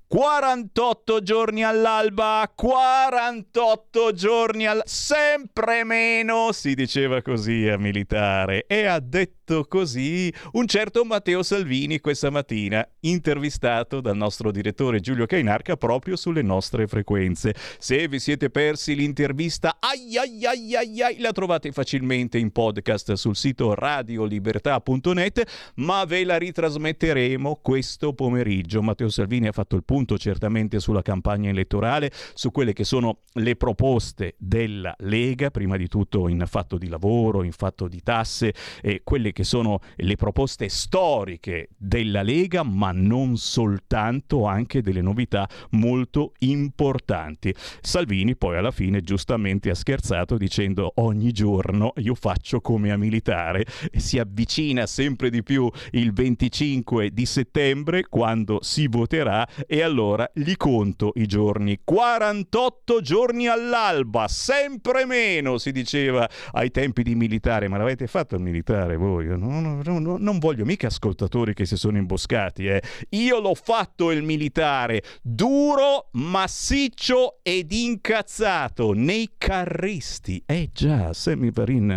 Speaker 2: 48 giorni all'alba, 48 giorni al... sempre meno, si diceva così a militare. E ha detto così un certo Matteo Salvini questa mattina, intervistato dal nostro direttore Giulio Cainarca proprio sulle nostre frequenze. Se vi siete persi l'intervista, ai ai ai ai ai, la trovate facilmente in podcast sul sito radiolibertà.net, ma ve la ritrasmetteremo questo pomeriggio. Matteo Salvini ha fatto il punto certamente sulla campagna elettorale, su quelle che sono le proposte della Lega, prima di tutto in fatto di lavoro, in fatto di tasse, e quelle che sono le proposte storiche della Lega, ma non soltanto, anche delle novità molto importanti. Salvini poi alla fine giustamente ha scherzato dicendo ogni giorno io faccio come a militare si avvicina sempre di più il 25 di settembre quando si voterà e allora gli conto i giorni. 48 giorni all'alba, sempre meno, si diceva ai tempi di militare. Ma l'avete fatto il militare voi? No, no, no, non voglio mica ascoltatori che si sono imboscati. Eh. Io l'ho fatto il militare, duro, massiccio ed incazzato, nei carristi. Eh già, Sammy Varin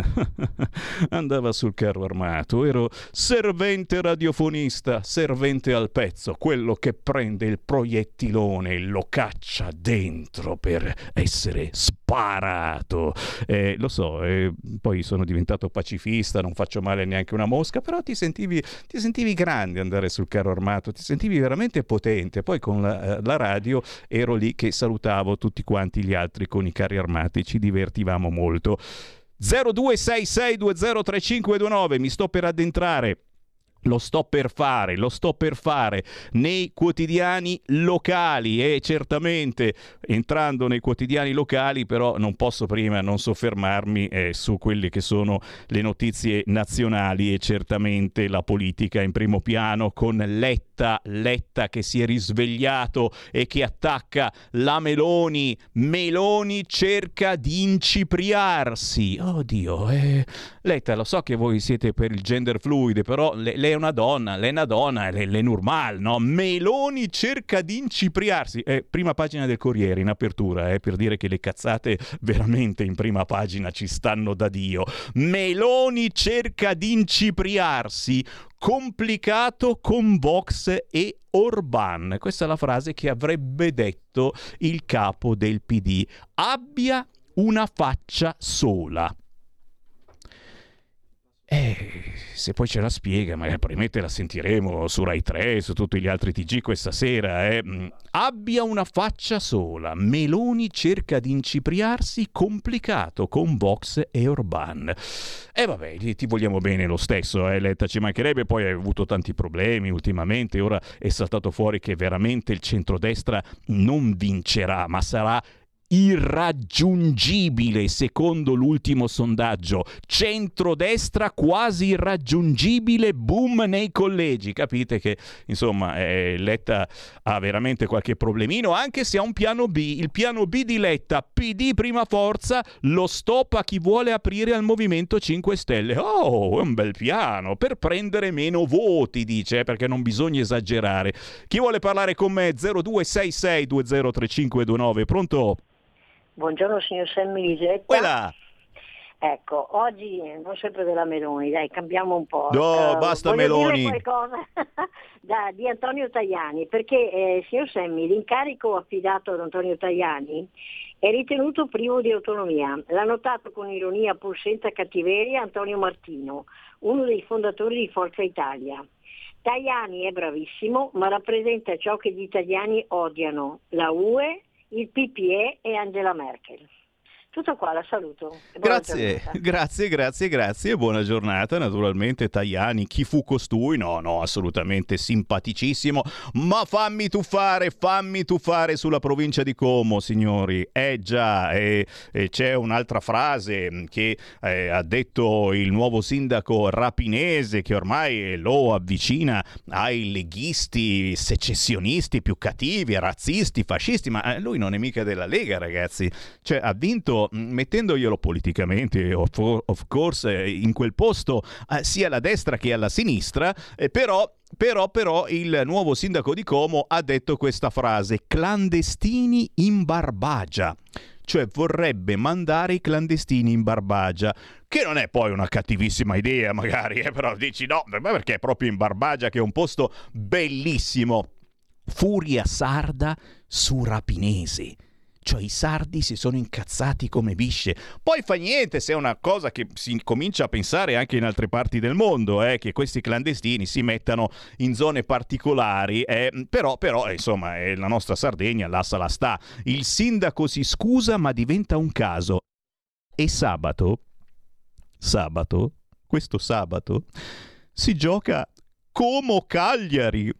Speaker 2: [LAUGHS] andava sul carro armato. Ero servente radiofonista, servente al pezzo, quello che prende il programma proiettilone lo caccia dentro per essere sparato. Eh, lo so, eh, poi sono diventato pacifista, non faccio male neanche una mosca, però ti sentivi, ti sentivi grande andare sul carro armato, ti sentivi veramente potente. Poi con la, eh, la radio ero lì che salutavo tutti quanti gli altri con i carri armati, ci divertivamo molto. 0266203529, mi sto per addentrare lo sto per fare, lo sto per fare nei quotidiani locali e certamente entrando nei quotidiani locali però non posso prima non soffermarmi eh, su quelle che sono le notizie nazionali e certamente la politica in primo piano con Letta, Letta che si è risvegliato e che attacca la Meloni, Meloni cerca di incipriarsi, oddio, eh, Letta lo so che voi siete per il gender fluide però le, le lei è una donna, lei è una donna, lei, è normal, no? Meloni cerca di incipriarsi. Eh, prima pagina del Corriere in apertura, eh, per dire che le cazzate veramente in prima pagina ci stanno da Dio. Meloni cerca di incipriarsi complicato con Vox e Orban. Questa è la frase che avrebbe detto il capo del PD. Abbia una faccia sola. Eh, se poi ce la spiega, magari probabilmente la sentiremo su Rai 3, su tutti gli altri TG questa sera. Eh. Mm, abbia una faccia sola. Meloni cerca di incipriarsi complicato con Vox e Orban. E eh, vabbè, ti vogliamo bene lo stesso, eh, Letta, ci mancherebbe, poi hai avuto tanti problemi ultimamente, ora è saltato fuori che veramente il centrodestra non vincerà, ma sarà irraggiungibile secondo l'ultimo sondaggio. Centrodestra quasi irraggiungibile, boom nei collegi. Capite che insomma eh, Letta ha veramente qualche problemino, anche se ha un piano B. Il piano B di Letta, PD prima forza, lo stop a chi vuole aprire al Movimento 5 Stelle. Oh, è un bel piano per prendere meno voti, dice, eh, perché non bisogna esagerare. Chi vuole parlare con me? 0266 203529. Pronto?
Speaker 11: Buongiorno signor Sammy Lisetta.
Speaker 2: Quella.
Speaker 11: Ecco, oggi non sempre della Meloni, dai, cambiamo un po'.
Speaker 2: No, uh, basta Meloni.
Speaker 11: Dire qualcosa [LAUGHS] da, di Antonio Tajani, perché eh, signor Semmi, l'incarico affidato ad Antonio Tajani è ritenuto privo di autonomia. L'ha notato con ironia pur senza cattiveria Antonio Martino, uno dei fondatori di Forza Italia. Tajani è bravissimo, ma rappresenta ciò che gli italiani odiano, la UE il PPE e Angela Merkel. Tutto qua, la saluto.
Speaker 2: Grazie, [LAUGHS] grazie, grazie, grazie. Buona giornata. Naturalmente, Tajani, chi fu costui? No, no, assolutamente simpaticissimo. Ma fammi tuffare, fammi tuffare sulla provincia di Como, signori. Eh già, e, e c'è un'altra frase che eh, ha detto il nuovo sindaco rapinese che ormai lo avvicina ai leghisti secessionisti più cattivi, razzisti, fascisti. Ma eh, lui non è mica della Lega, ragazzi. Cioè, ha vinto Mettendoglielo politicamente, of, course, in quel posto eh, sia alla destra che alla sinistra, eh, però però, però, il nuovo sindaco di Como ha detto questa frase: clandestini in Barbagia. Cioè vorrebbe mandare i clandestini in Barbagia, che non è poi una cattivissima idea, magari, eh, però dici no, perché è proprio in Barbagia che è un posto bellissimo. Furia sarda su rapinese cioè i sardi si sono incazzati come bisce. Poi fa niente se è una cosa che si comincia a pensare anche in altre parti del mondo, eh, che questi clandestini si mettano in zone particolari, eh, però, però insomma eh, la nostra Sardegna, l'assa la sta. Il sindaco si scusa ma diventa un caso. E sabato, sabato, questo sabato, si gioca Como Cagliari.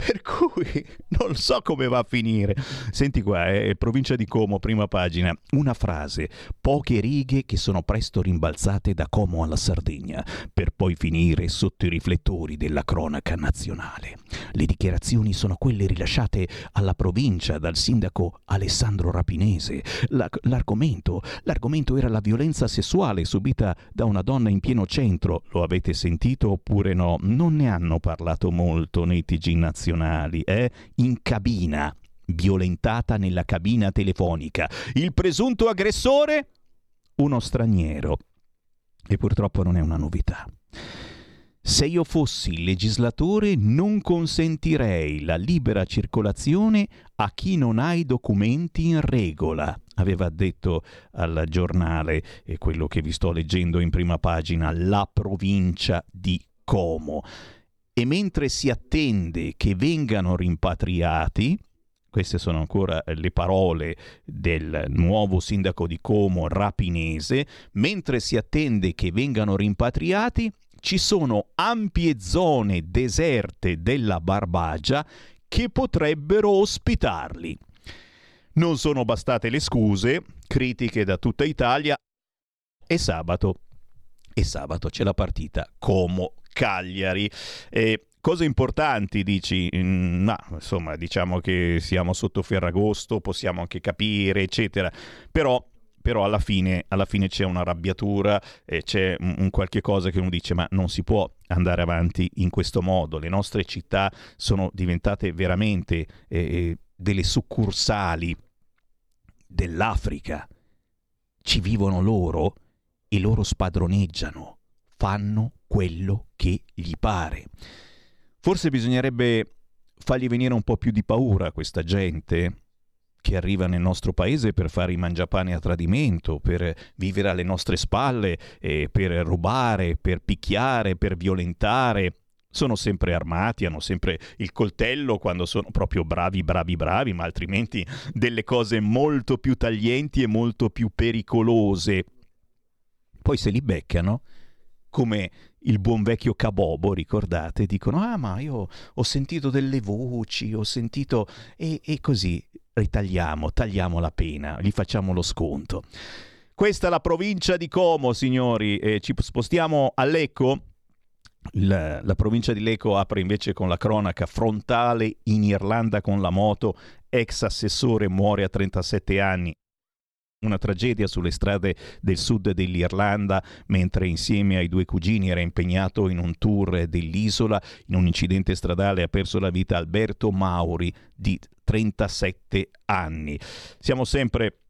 Speaker 2: Per cui [LAUGHS] non so come va a finire. Senti qua, eh, provincia di Como, prima pagina. Una frase, poche righe che sono presto rimbalzate da Como alla Sardegna, per poi finire sotto i riflettori della cronaca nazionale. Le dichiarazioni sono quelle rilasciate alla provincia dal sindaco Alessandro Rapinese. La, l'argomento, l'argomento era la violenza sessuale subita da una donna in pieno centro. Lo avete sentito oppure no? Non ne hanno parlato molto nei TG nazionali nazionali, eh? in cabina, violentata nella cabina telefonica. Il presunto aggressore? Uno straniero. E purtroppo non è una novità. Se io fossi legislatore non consentirei la libera circolazione a chi non ha i documenti in regola, aveva detto al giornale, e quello che vi sto leggendo in prima pagina, la provincia di Como. E mentre si attende che vengano rimpatriati, queste sono ancora le parole del nuovo sindaco di Como, Rapinese, mentre si attende che vengano rimpatriati, ci sono ampie zone deserte della Barbagia che potrebbero ospitarli. Non sono bastate le scuse, critiche da tutta Italia, e sabato, e sabato c'è la partita Como Cagliari. E cose importanti dici? Mm, no, insomma, diciamo che siamo sotto Ferragosto, possiamo anche capire, eccetera. Però però alla fine, alla fine c'è una arrabbiatura, eh, c'è un, un, qualche cosa che uno dice ma non si può andare avanti in questo modo, le nostre città sono diventate veramente eh, eh delle succursali dell'Africa, ci vivono loro e loro spadroneggiano, fanno quello che gli pare. Forse bisognerebbe fargli venire un po' più di paura a questa gente che arriva nel nostro paese per fare i mangiapane a tradimento, per vivere alle nostre spalle, per rubare, per picchiare, per violentare. Sono sempre armati, hanno sempre il coltello quando sono proprio bravi, bravi, bravi, ma altrimenti delle cose molto più taglienti e molto più pericolose. Poi se li beccano, come il buon vecchio Cabobo, ricordate, dicono, ah ma io ho sentito delle voci, ho sentito... e, e così ritagliamo, tagliamo la pena, gli facciamo lo sconto. Questa è la provincia di Como, signori, e ci spostiamo a Lecco. La, la, provincia di Lecco apre invece con la cronaca frontale in Irlanda con la moto, ex assessore muore a 37 anni. Una tragedia sulle strade del sud dell'Irlanda mentre insieme ai due cugini era impegnato in un tour dell'isola. In un incidente stradale ha perso la vita Alberto Mauri di 37 anni. Siamo sempre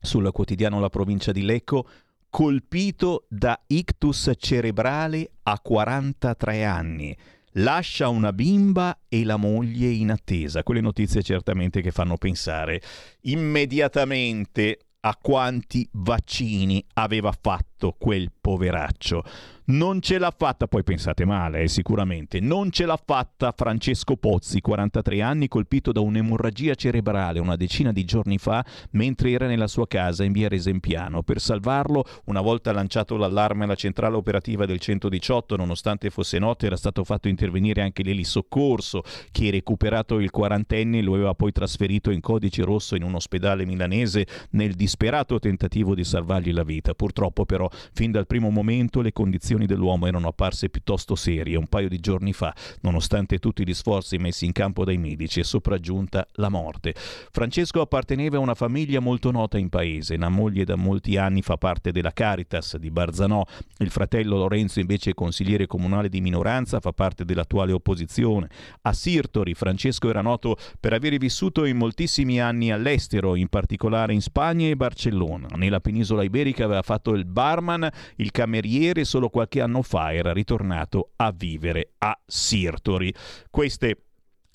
Speaker 2: sul quotidiano La provincia di Lecco, colpito da ictus cerebrale a 43 anni. Lascia una bimba e la moglie in attesa. Quelle notizie certamente che fanno pensare immediatamente a quanti vaccini aveva fatto quel poveraccio. Non ce l'ha fatta, poi pensate male, eh, sicuramente, non ce l'ha fatta Francesco Pozzi, 43 anni, colpito da un'emorragia cerebrale una decina di giorni fa mentre era nella sua casa in via Resempiano. Per salvarlo, una volta lanciato l'allarme alla centrale operativa del 118, nonostante fosse notte, era stato fatto intervenire anche l'eli soccorso, che recuperato il quarantenne lo aveva poi trasferito in codice rosso in un ospedale milanese nel disperato tentativo di salvargli la vita. Purtroppo però, fin dal primo momento, le condizioni dell'uomo erano apparse piuttosto serie un paio di giorni fa, nonostante tutti gli sforzi messi in campo dai medici, è sopraggiunta la morte. Francesco apparteneva a una famiglia molto nota in paese, la moglie da molti anni fa parte della Caritas di Barzanò, il fratello Lorenzo invece è consigliere comunale di minoranza, fa parte dell'attuale opposizione. A Sirtori Francesco era noto per aver vissuto in moltissimi anni all'estero, in particolare in Spagna e Barcellona. Nella penisola iberica aveva fatto il barman, il cameriere, solo qualche anno fa era ritornato a vivere a Sirtori. Queste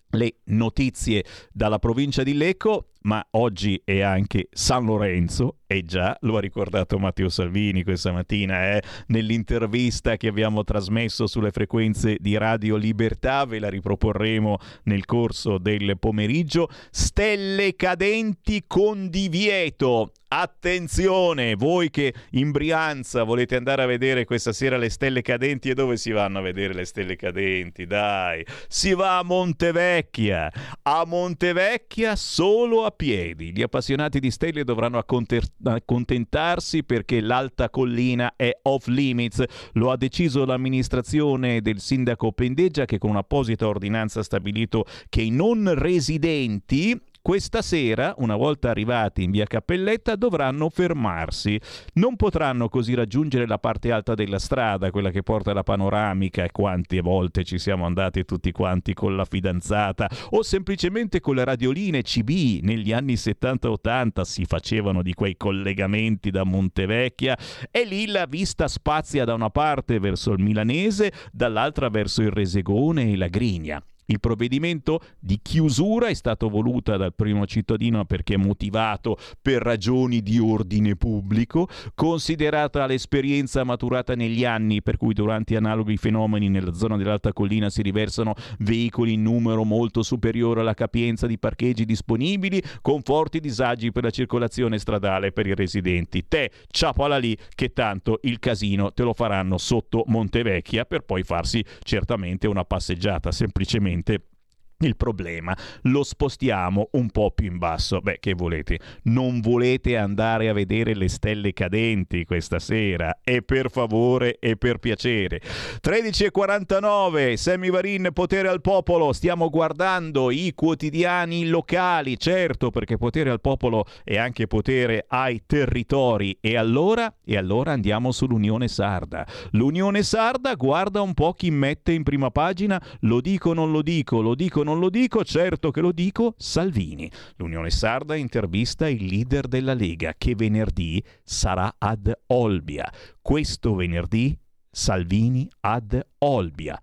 Speaker 2: le notizie dalla provincia di Lecco, ma oggi è anche San Lorenzo, e già lo ha ricordato Matteo Salvini questa mattina eh? nell'intervista che abbiamo trasmesso sulle frequenze di Radio Libertà, ve la riproporremo nel corso del pomeriggio. Stelle cadenti con divieto. Attenzione, voi che in Brianza volete andare a vedere questa sera le stelle cadenti e dove si vanno a vedere le stelle cadenti? Dai, si va a Montevecchia. A Montevecchia solo a piedi. Gli appassionati di stelle dovranno accontentarsi perché l'alta collina è off limits. Lo ha deciso l'amministrazione del sindaco Pendeggia che con un'apposita ordinanza ha stabilito che i non residenti questa sera, una volta arrivati in via Cappelletta, dovranno fermarsi. Non potranno così raggiungere la parte alta della strada, quella che porta alla panoramica e quante volte ci siamo andati tutti quanti con la fidanzata o semplicemente con le radioline CB negli anni 70-80 si facevano di quei collegamenti da Montevecchia e lì la vista spazia da una parte verso il milanese, dall'altra verso il Resegone e la Grigna. Il provvedimento di chiusura è stato voluto dal primo cittadino perché motivato per ragioni di ordine pubblico, considerata l'esperienza maturata negli anni per cui durante analoghi fenomeni nella zona dell'alta collina si riversano veicoli in numero molto superiore alla capienza di parcheggi disponibili con forti disagi per la circolazione stradale per i residenti. Te, ciapola lì che tanto il casino te lo faranno sotto Montevecchia per poi farsi certamente una passeggiata semplicemente ovviamente il problema lo spostiamo un po' più in basso. Beh, che volete? Non volete andare a vedere le stelle cadenti questa sera? E per favore e per piacere. 13.49, Sammy Varin, potere al popolo. Stiamo guardando i quotidiani locali, certo, perché potere al popolo è anche potere ai territori. E allora? E allora andiamo sull'Unione Sarda. L'Unione Sarda guarda un po' chi mette in prima pagina, lo dico, non lo dico, lo dico, non lo dico, certo che lo dico, Salvini. L'Unione Sarda intervista il leader della Lega che venerdì sarà ad Olbia. Questo venerdì Salvini ad Olbia.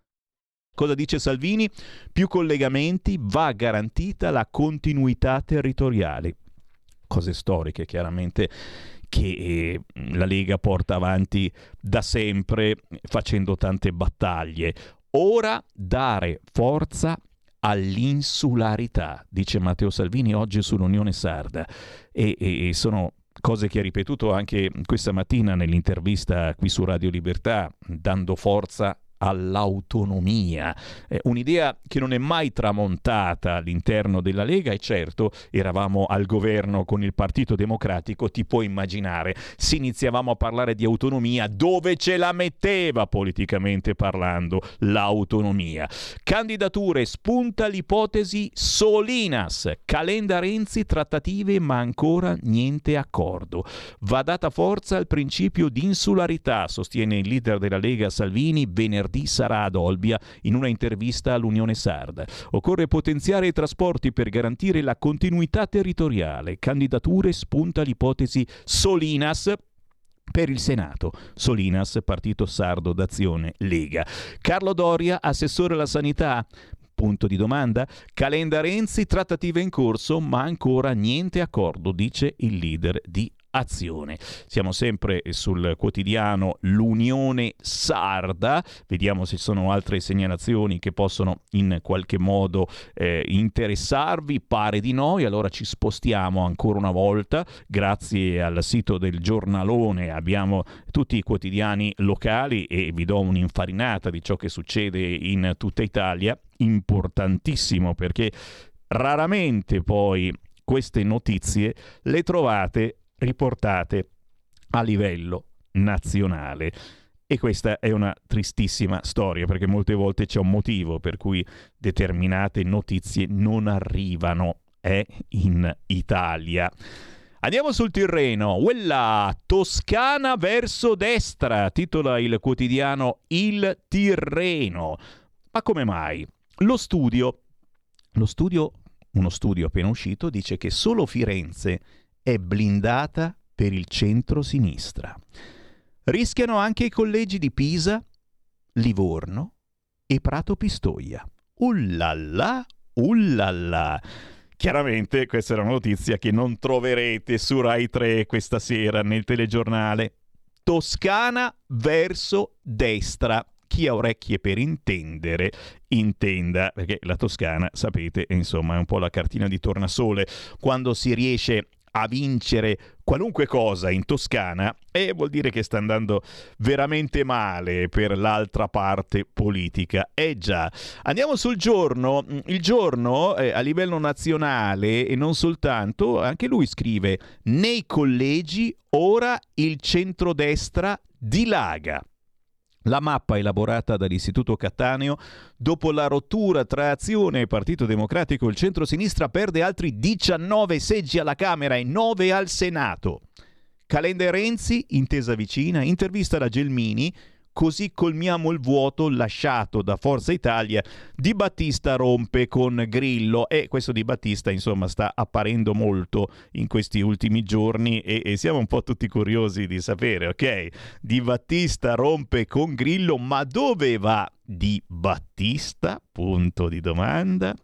Speaker 2: Cosa dice Salvini? Più collegamenti, va garantita la continuità territoriale. Cose storiche chiaramente che eh, la Lega porta avanti da sempre facendo tante battaglie. Ora dare forza all'insularità, dice Matteo Salvini oggi sull'Unione Sarda. E, e, e sono cose che ha ripetuto anche questa mattina nell'intervista qui su Radio Libertà, dando forza all'autonomia, eh, un'idea che non è mai tramontata all'interno della Lega e certo eravamo al governo con il Partito Democratico, ti puoi immaginare, se iniziavamo a parlare di autonomia, dove ce la metteva politicamente parlando l'autonomia? Candidature, spunta l'ipotesi Solinas, Calenda Renzi, trattative ma ancora niente accordo. Va data forza al principio di insularità, sostiene il leader della Lega Salvini venerdì venerdì sarà ad Olbia in una intervista all'Unione Sarda. Occorre potenziare i trasporti per garantire la continuità territoriale. Candidature spunta l'ipotesi Solinas per il Senato. Solinas, Partito Sardo d'Azione Lega. Carlo Doria, assessore alla sanità. Punto di domanda. Calenda Renzi, trattative in corso, ma ancora niente accordo, dice il leader di azione. Siamo sempre sul quotidiano L'Unione Sarda, vediamo se ci sono altre segnalazioni che possono in qualche modo eh, interessarvi, pare di no, e allora ci spostiamo ancora una volta, grazie al sito del giornalone abbiamo tutti i quotidiani locali e vi do un'infarinata di ciò che succede in tutta Italia, importantissimo perché raramente poi queste notizie le trovate riportate a livello nazionale. E questa è una tristissima storia perché molte volte c'è un motivo per cui determinate notizie non arrivano eh, in Italia. Andiamo sul Tirreno, quella Toscana verso destra, titola il quotidiano Il Tirreno. Ma come mai? Lo studio, lo studio, uno studio appena uscito, dice che solo Firenze è blindata per il centro-sinistra. Rischiano anche i collegi di Pisa, Livorno e Prato Pistoia. Ullalla, ullalla. Chiaramente questa è una notizia che non troverete su Rai 3 questa sera nel telegiornale. Toscana verso destra. Chi ha orecchie per intendere, intenda, perché la Toscana, sapete, insomma, è un po' la cartina di tornasole. Quando si riesce a vincere qualunque cosa in Toscana e vuol dire che sta andando veramente male per l'altra parte politica. Eh già, andiamo sul giorno. Il giorno eh, a livello nazionale e non soltanto, anche lui scrive nei collegi ora il centrodestra dilaga. La mappa elaborata dall'Istituto Cattaneo, dopo la rottura tra Azione e Partito Democratico, il centro-sinistra perde altri 19 seggi alla Camera e 9 al Senato. Calenda e Renzi, intesa vicina, intervista da Gelmini, così colmiamo il vuoto lasciato da Forza Italia. Di Battista rompe con Grillo e questo Di Battista insomma sta apparendo molto in questi ultimi giorni e, e siamo un po' tutti curiosi di sapere, ok? Di Battista rompe con Grillo, ma dove va Di Battista? Punto di domanda.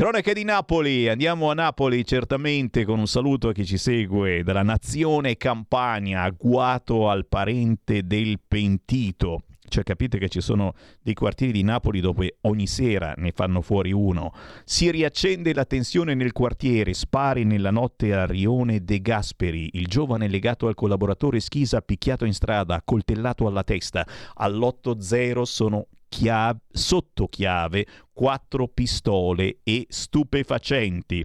Speaker 2: Cronache di Napoli, andiamo a Napoli certamente con un saluto a chi ci segue dalla nazione Campania, agguato al parente del pentito. Cioè capite che ci sono dei quartieri di Napoli dove ogni sera ne fanno fuori uno. Si riaccende la tensione nel quartiere, spari nella notte a Rione De Gasperi, il giovane legato al collaboratore Schisa picchiato in strada, accoltellato alla testa. All'8-0 sono chiave, sotto chiave quattro pistole e stupefacenti.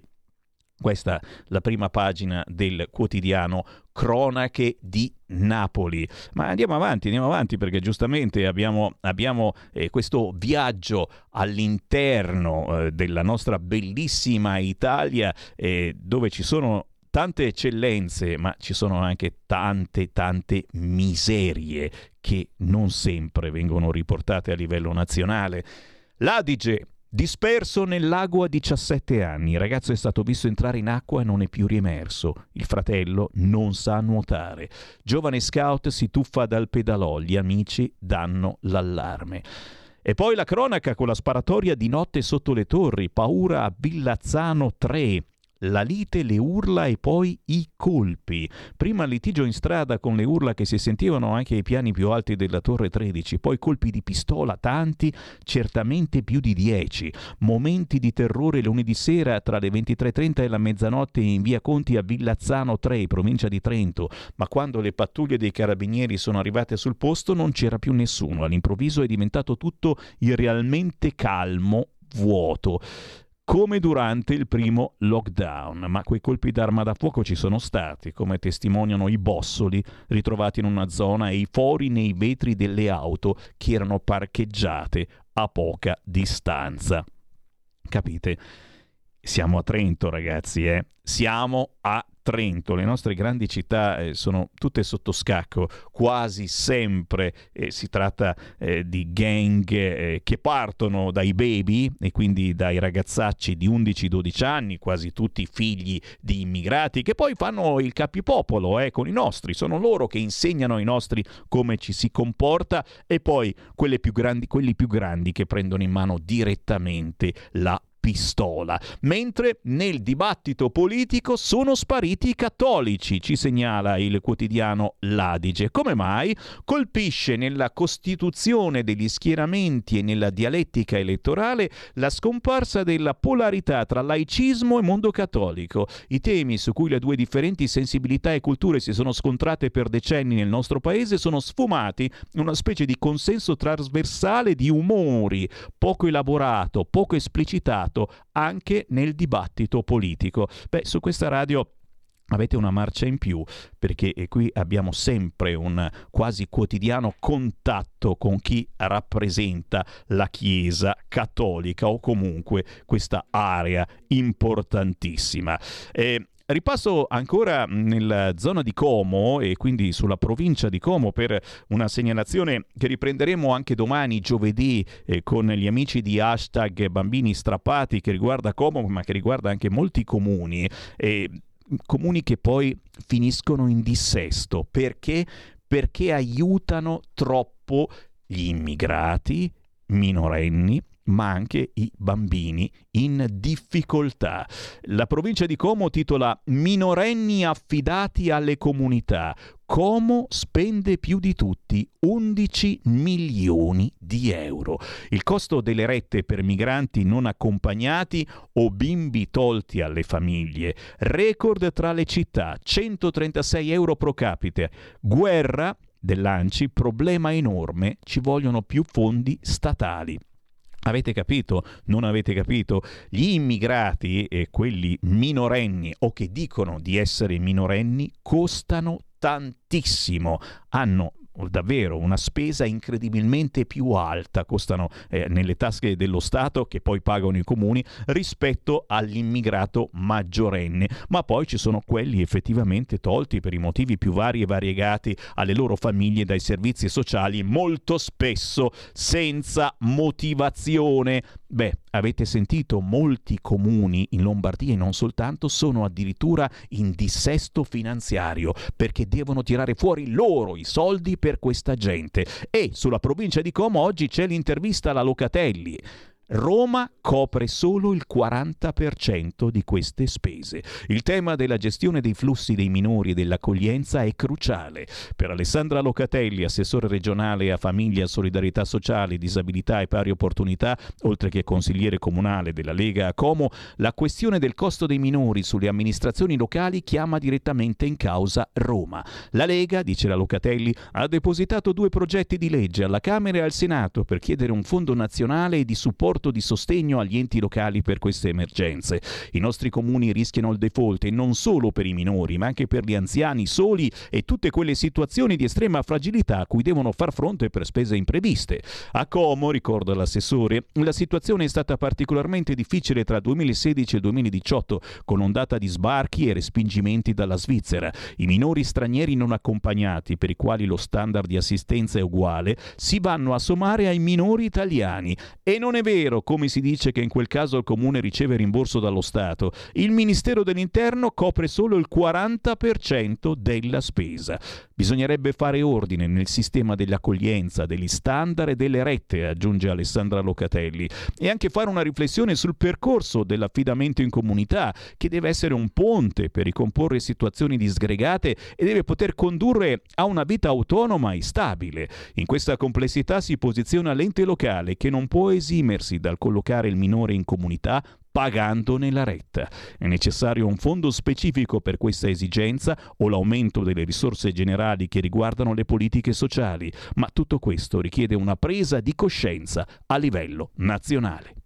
Speaker 2: Questa è la prima pagina del quotidiano Cronache di Napoli. Ma andiamo avanti, andiamo avanti perché giustamente abbiamo, abbiamo eh, questo viaggio all'interno eh, della nostra bellissima Italia eh, dove ci sono tante eccellenze, ma ci sono anche tante, tante miserie che non sempre vengono riportate a livello nazionale. L'Adige, disperso nel lago a 17 anni, il ragazzo è stato visto entrare in acqua e non è più riemerso. Il fratello non sa nuotare. Giovane scout si tuffa dal pedalò, gli amici danno l'allarme. E poi la cronaca con la sparatoria di notte sotto le torri, paura a Villazzano 3 la lite, le urla e poi i colpi. Prima litigio in strada con le urla che si sentivano anche ai piani più alti della torre 13, poi colpi di pistola tanti, certamente più di 10. Momenti di terrore lunedì sera tra le 23.30 e la mezzanotte in via Conti a Villazzano 3, provincia di Trento, ma quando le pattuglie dei carabinieri sono arrivate sul posto non c'era più nessuno. All'improvviso è diventato tutto irrealmente calmo, vuoto come durante il primo lockdown, ma quei colpi d'arma da fuoco ci sono stati, come testimoniano i bossoli ritrovati in una zona e i fori nei vetri delle auto che erano parcheggiate a poca distanza. Capite? Siamo a Trento, ragazzi, eh? Siamo a Trento, le nostre grandi città eh, sono tutte sotto scacco, quasi sempre eh, si tratta eh, di gang eh, che partono dai baby e quindi dai ragazzacci di 11-12 anni, quasi tutti figli di immigrati, che poi fanno il capipopolo eh, con i nostri, sono loro che insegnano ai nostri come ci si comporta e poi più grandi, quelli più grandi che prendono in mano direttamente la pistola, mentre nel dibattito politico sono spariti i cattolici, ci segnala il quotidiano L'Adige. Come mai? Colpisce nella costituzione degli schieramenti e nella dialettica elettorale la scomparsa della polarità tra laicismo e mondo cattolico. I temi su cui le due differenti sensibilità e culture si sono scontrate per decenni nel nostro paese sono sfumati in una specie di consenso trasversale di umori, poco elaborato, poco esplicitato anche nel dibattito politico. Beh, su questa radio avete una marcia in più perché qui abbiamo sempre un quasi quotidiano contatto con chi rappresenta la Chiesa cattolica o comunque questa area importantissima. Eh, Ripasso ancora nella zona di Como e quindi sulla provincia di Como per una segnalazione che riprenderemo anche domani, giovedì, eh, con gli amici di hashtag Bambini Strappati che riguarda Como ma che riguarda anche molti comuni. Eh, comuni che poi finiscono in dissesto. Perché? Perché aiutano troppo gli immigrati minorenni ma anche i bambini in difficoltà. La provincia di Como titola Minorenni affidati alle comunità. Como spende più di tutti 11 milioni di euro. Il costo delle rette per migranti non accompagnati o bimbi tolti alle famiglie. Record tra le città, 136 euro pro capite. Guerra dell'ANCI, problema enorme, ci vogliono più fondi statali. Avete capito? Non avete capito? Gli immigrati e quelli minorenni o che dicono di essere minorenni costano tantissimo, hanno davvero una spesa incredibilmente più alta, costano eh, nelle tasche dello Stato che poi pagano i comuni rispetto all'immigrato maggiorenne, ma poi ci sono quelli effettivamente tolti per i motivi più vari e variegati alle loro famiglie dai servizi sociali, molto spesso senza motivazione. Beh, avete sentito, molti comuni in Lombardia e non soltanto sono addirittura in dissesto finanziario perché devono tirare fuori loro i soldi per questa gente. E sulla provincia di Como oggi c'è l'intervista alla Locatelli. Roma copre solo il 40% di queste spese. Il tema della gestione dei flussi dei minori e dell'accoglienza è cruciale. Per Alessandra Locatelli, assessore regionale a famiglia, solidarietà sociale, disabilità e pari opportunità, oltre che consigliere comunale della Lega a Como, la questione del costo dei minori sulle amministrazioni locali chiama direttamente in causa Roma. La Lega, dice la Locatelli, ha depositato due progetti di legge alla Camera e al Senato per chiedere un fondo nazionale di supporto di sostegno agli enti locali per queste emergenze. I nostri comuni rischiano il default e non solo per i minori, ma anche per gli anziani soli e tutte quelle situazioni di estrema fragilità a cui devono far fronte per spese impreviste. A Como, ricorda l'assessore, la situazione è stata particolarmente difficile tra il 2016 e il 2018, con ondata di sbarchi e respingimenti dalla Svizzera. I minori stranieri non accompagnati, per i quali lo standard di assistenza è uguale, si vanno a sommare ai minori italiani. E non è vero vero, come si dice che in quel caso il comune riceve rimborso dallo Stato, il Ministero dell'Interno copre solo il 40% della spesa. Bisognerebbe fare ordine nel sistema dell'accoglienza, degli standard e delle rette, aggiunge Alessandra Locatelli, e anche fare una riflessione sul percorso dell'affidamento in comunità, che deve essere un ponte per ricomporre situazioni disgregate e deve poter condurre a una vita autonoma e stabile. In questa complessità si posiziona l'ente locale che non può esimersi dal collocare il minore in comunità pagandone la retta. È necessario un fondo specifico per questa esigenza o l'aumento delle risorse generali che riguardano le politiche sociali, ma tutto questo richiede una presa di coscienza a livello nazionale.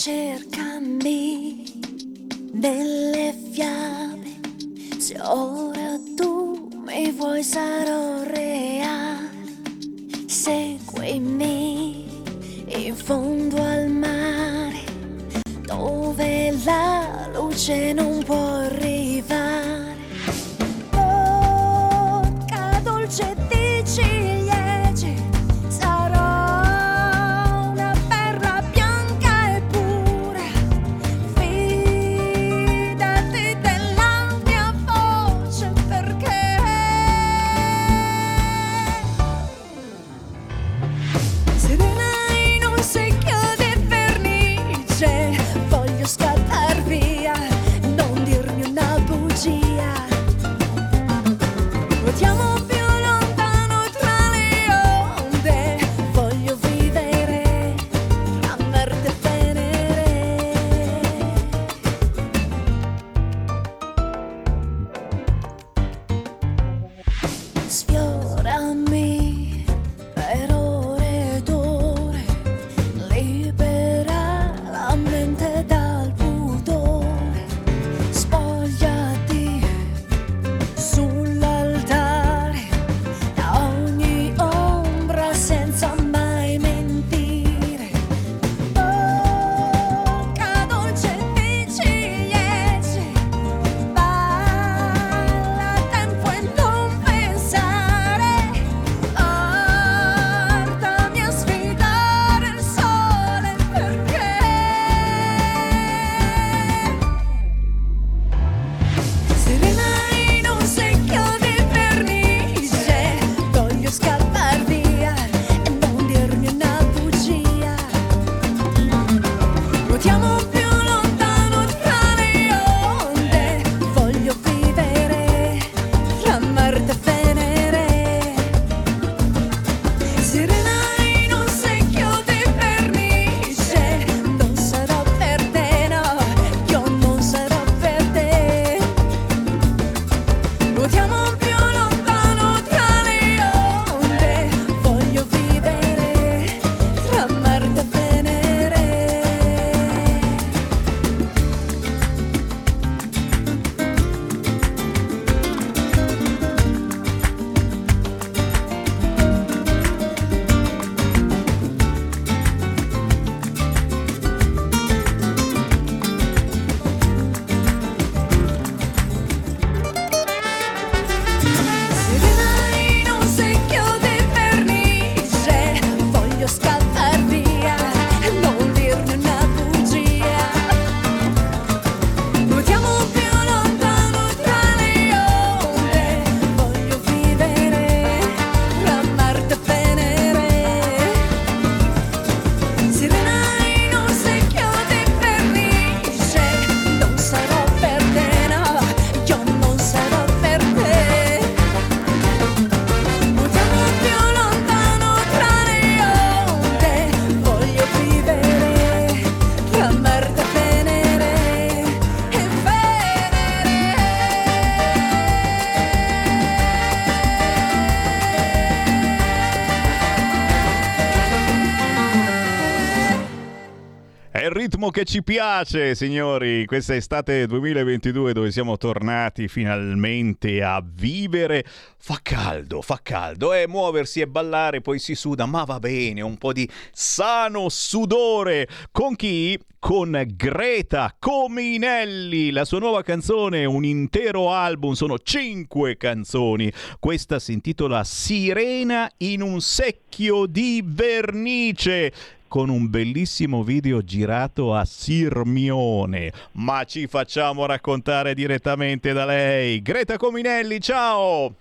Speaker 12: Cercami nelle fiamme. Se ora tu mi vuoi sarò reale. Seguimi in fondo al mare. la luce non può arrivare. Bocca dolce di ciliegie,
Speaker 2: feels che ci piace, signori. Questa estate 2022 dove siamo tornati finalmente a vivere. Fa caldo, fa caldo. E muoversi e ballare, poi si suda, ma va bene. Un po' di sano sudore. Con chi? Con Greta Cominelli. La sua nuova canzone, un intero album, sono cinque canzoni. Questa si intitola Sirena in un secchio di vernice con un bellissimo video girato a Sirmione. Ma ci facciamo raccontare direttamente da lei. Greta Cominelli, ciao!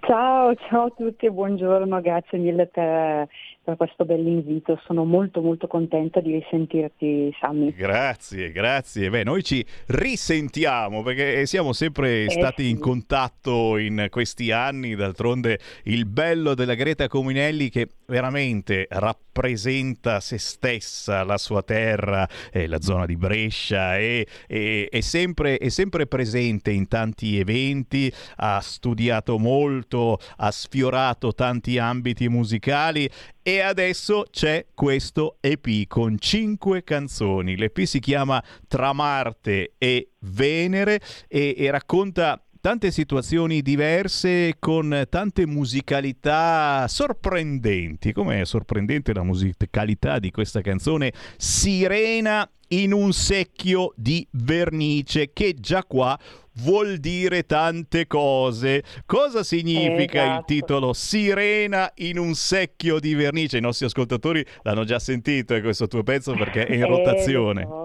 Speaker 13: Ciao, ciao a tutti buongiorno, grazie mille per, per questo bell'invito, sono molto molto contenta di risentirti Sammy.
Speaker 2: Grazie, grazie. Beh, noi ci risentiamo perché siamo sempre
Speaker 13: Eh,
Speaker 2: stati
Speaker 13: sì.
Speaker 2: in contatto in questi anni. D'altronde, il bello della Greta Cominelli che veramente rappresenta se stessa, la sua terra, eh, la zona di Brescia, e, e- è, sempre, è sempre presente in tanti eventi, ha studiato molto, ha sfiorato tanti ambiti musicali e adesso c'è questo EP con cinque canzoni. L'EP si chiama Tra Marte e Venere e, e racconta tante situazioni diverse con tante musicalità sorprendenti. Com'è sorprendente la musicalità di questa canzone Sirena in un secchio di vernice che già qua vuol dire tante cose. Cosa significa il
Speaker 13: Esatto.
Speaker 2: titolo Sirena in un secchio di vernice? I nostri ascoltatori l'hanno già sentito eh, questo tuo pezzo perché è in
Speaker 13: Eh,
Speaker 2: rotazione.
Speaker 13: Lo so.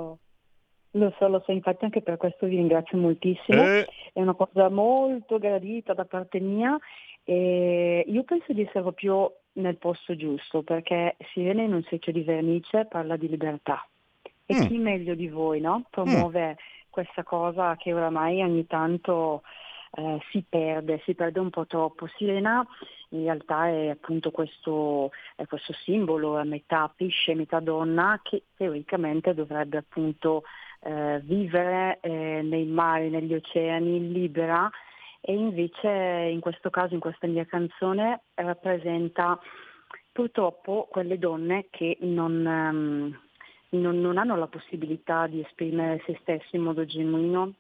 Speaker 13: Lo so, lo so, infatti anche per questo vi ringrazio moltissimo.
Speaker 2: Eh.
Speaker 13: È una cosa molto gradita da parte mia e io penso di essere proprio nel posto giusto perché Sirene in un secchio di vernice parla di libertà. E
Speaker 14: Mm.
Speaker 13: chi meglio di voi no? promuove questa cosa che oramai ogni tanto eh, si perde, si perde un po' troppo. Sirena in realtà è appunto questo, è questo simbolo a metà pesce, metà donna che teoricamente dovrebbe appunto eh, vivere eh, nei mari, negli oceani libera e invece in questo caso, in questa mia canzone, rappresenta purtroppo quelle donne che non, ehm, non- non hanno la possibilità di esprimere se stesse in modo genuino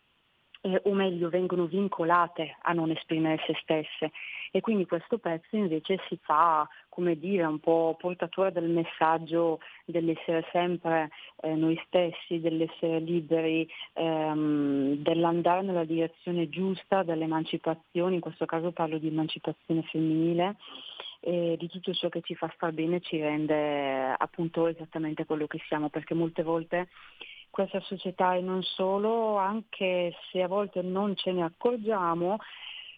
Speaker 13: eh, o meglio vengono vincolate a non esprimere se stesse. E quindi questo pezzo invece si fa come dire un po' portatore del messaggio dell'essere sempre eh, noi stessi, dell'essere liberi, ehm, dell'andare nella direzione giusta dell'emancipazione, in questo caso parlo di emancipazione femminile e di tutto ciò che ci fa star bene ci rende appunto esattamente quello che siamo, perché molte volte questa società e non solo, anche se a volte non ce ne accorgiamo,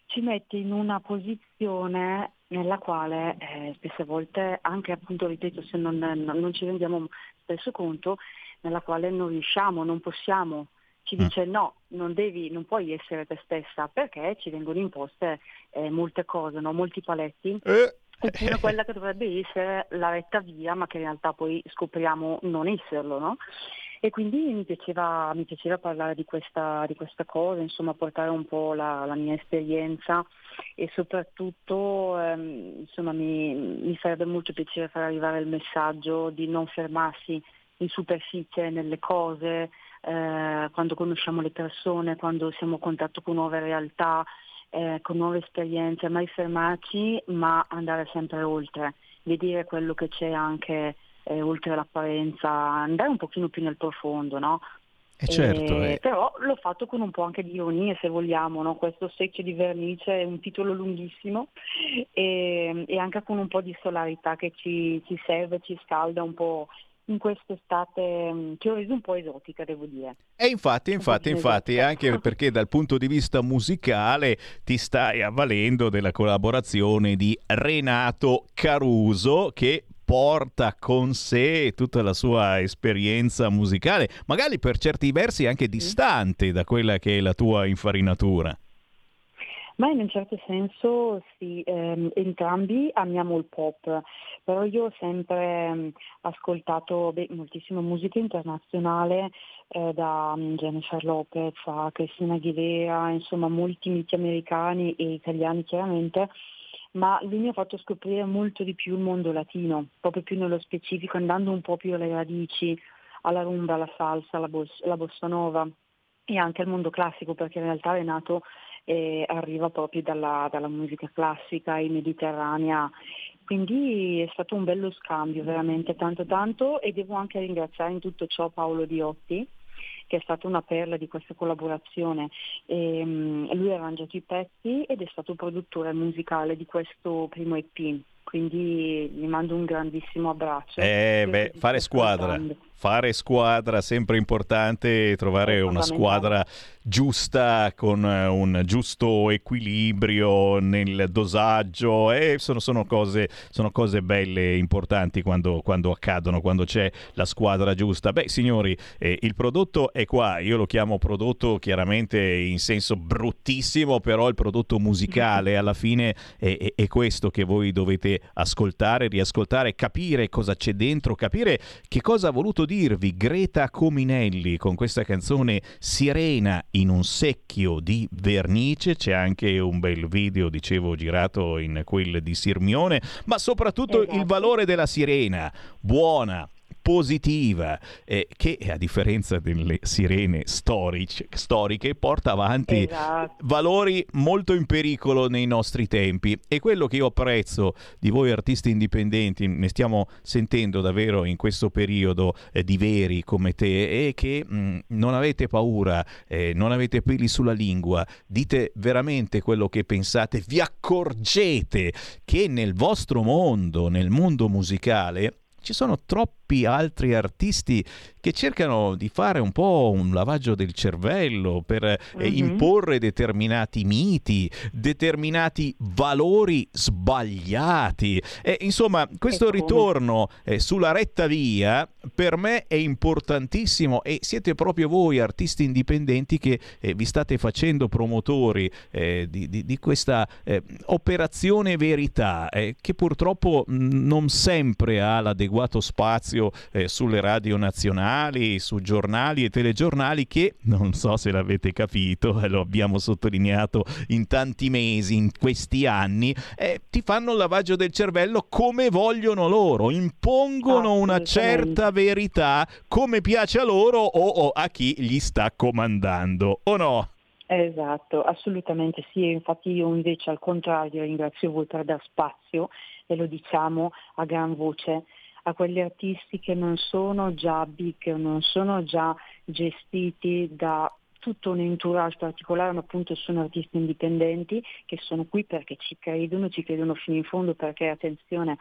Speaker 13: ci mette in una posizione nella quale eh, spesse volte, anche appunto, ripeto, se non, non- ci rendiamo spesso conto, nella quale non riusciamo, non possiamo. Ci dice no, non devi, non puoi essere te stessa perché ci vengono imposte eh, molte cose, no? molti paletti. Oppure [LAUGHS] quella che dovrebbe essere la retta via, ma che in realtà poi scopriamo non esserlo, no? E quindi mi piaceva, mi piaceva parlare di questa, di questa cosa, insomma portare un po' la, la mia esperienza e soprattutto ehm, insomma, mi, mi farebbe molto piacere far arrivare il messaggio di non fermarsi in superficie nelle cose, eh, quando conosciamo le persone, quando siamo a contatto con nuove realtà, eh, con nuove esperienze, mai fermarci ma andare sempre oltre, vedere quello che c'è anche eh, oltre l'apparenza, andare un pochino più nel profondo, no?
Speaker 2: Eh, certo,
Speaker 13: Eh,
Speaker 2: eh.
Speaker 13: Però l'ho fatto con un po' anche di ironia se vogliamo, no? questo secchio di vernice è un titolo lunghissimo e, e anche con un po' di solarità che ci, ci serve, ci scalda un po' in quest'estate mh, che ho reso un po' esotica devo dire.
Speaker 2: E infatti, infatti,
Speaker 13: pochino
Speaker 2: infatti, anche perché dal punto di vista musicale ti stai avvalendo della collaborazione di Renato Caruso che porta con sé tutta la sua esperienza musicale, magari per certi versi anche distante da quella che è la tua infarinatura.
Speaker 13: Ma in un certo senso sì, ehm, entrambi amiamo il pop, però io ho sempre ehm, ascoltato beh, moltissima musica internazionale, eh, da mm, Jennifer Lopez a Christina Aguilera, insomma molti miti americani e italiani chiaramente, ma lui mi ha fatto scoprire molto di più il mondo latino, proprio più nello specifico, andando un po' più alle radici, alla rumba, alla salsa, alla, bos- alla bossa nova e anche al mondo classico, perché in realtà Renato eh, arriva proprio dalla, dalla musica classica e mediterranea. Quindi è stato un bello scambio, veramente tanto tanto e devo anche ringraziare in tutto ciò Paolo Diotti che è stata una perla di questa collaborazione. E, mm, lui ha arrangiato i pezzi ed è stato produttore musicale di questo primo EP, quindi gli mando un grandissimo abbraccio.
Speaker 2: Eh beh, fare squadra,
Speaker 13: ascoltando.
Speaker 2: Fare squadra sempre importante, trovare una squadra giusta con eh, un giusto equilibrio nel dosaggio. E sono, sono cose, sono cose belle, importanti quando, quando accadono, quando c'è la squadra giusta. Beh signori, eh, il prodotto è qua, io lo chiamo prodotto chiaramente in senso bruttissimo, però il prodotto musicale [LAUGHS] alla fine è, è- è questo che voi dovete ascoltare, riascoltare, capire cosa c'è dentro, capire che cosa ha voluto dirvi Greta Cominelli con questa canzone Sirena in un secchio di vernice. C'è anche un bel video, dicevo, girato in quel di Sirmione, ma soprattutto il valore della sirena, buona. Positiva, eh, che a differenza delle sirene storici- storiche porta avanti
Speaker 13: Esatto.
Speaker 2: valori molto in pericolo nei nostri tempi e quello che io apprezzo di voi artisti indipendenti, ne stiamo sentendo davvero in questo periodo eh, di veri come te, è che mh, non avete paura, eh, non avete peli sulla lingua, dite veramente quello che pensate, vi accorgete che nel vostro mondo, nel mondo musicale, ci sono troppi altri artisti che cercano di fare un po' un lavaggio del cervello per eh,
Speaker 14: Mhm.
Speaker 2: imporre determinati miti, determinati valori sbagliati. E, insomma, questo ritorno eh, sulla retta via per me è importantissimo e siete proprio voi artisti indipendenti che eh, vi state facendo promotori eh, di, di- di questa eh, operazione verità che purtroppo mh, non sempre ha l'adeguato spazio eh, sulle radio nazionali, su giornali e telegiornali che, non so se l'avete capito, eh, lo abbiamo sottolineato in tanti mesi, in questi anni, eh, ti fanno il lavaggio del cervello come vogliono loro, impongono una certa verità come piace a loro o, o a chi gli sta comandando, o no?
Speaker 13: Esatto, assolutamente sì, infatti io invece al contrario ringrazio voi per dar spazio e lo diciamo a gran voce a quegli artisti che non sono già big, non sono già gestiti da tutto un entourage particolare, ma appunto sono artisti indipendenti che sono qui perché ci credono, ci credono fino in fondo perché attenzione,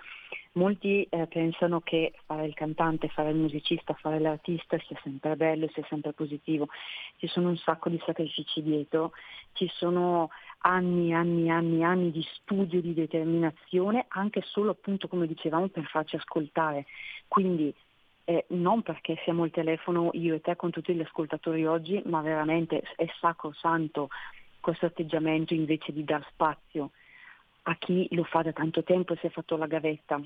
Speaker 13: molti eh, pensano che fare il cantante, fare il musicista, fare l'artista sia sempre bello, sia sempre positivo. Ci sono un sacco di sacrifici dietro, ci sono anni, anni, anni, anni di studio, di determinazione, anche solo appunto come dicevamo per farci ascoltare. Quindi eh, non perché siamo al telefono io e te con tutti gli ascoltatori oggi, ma veramente è sacrosanto questo atteggiamento invece di dar spazio a chi lo fa da tanto tempo e si è fatto la gavetta.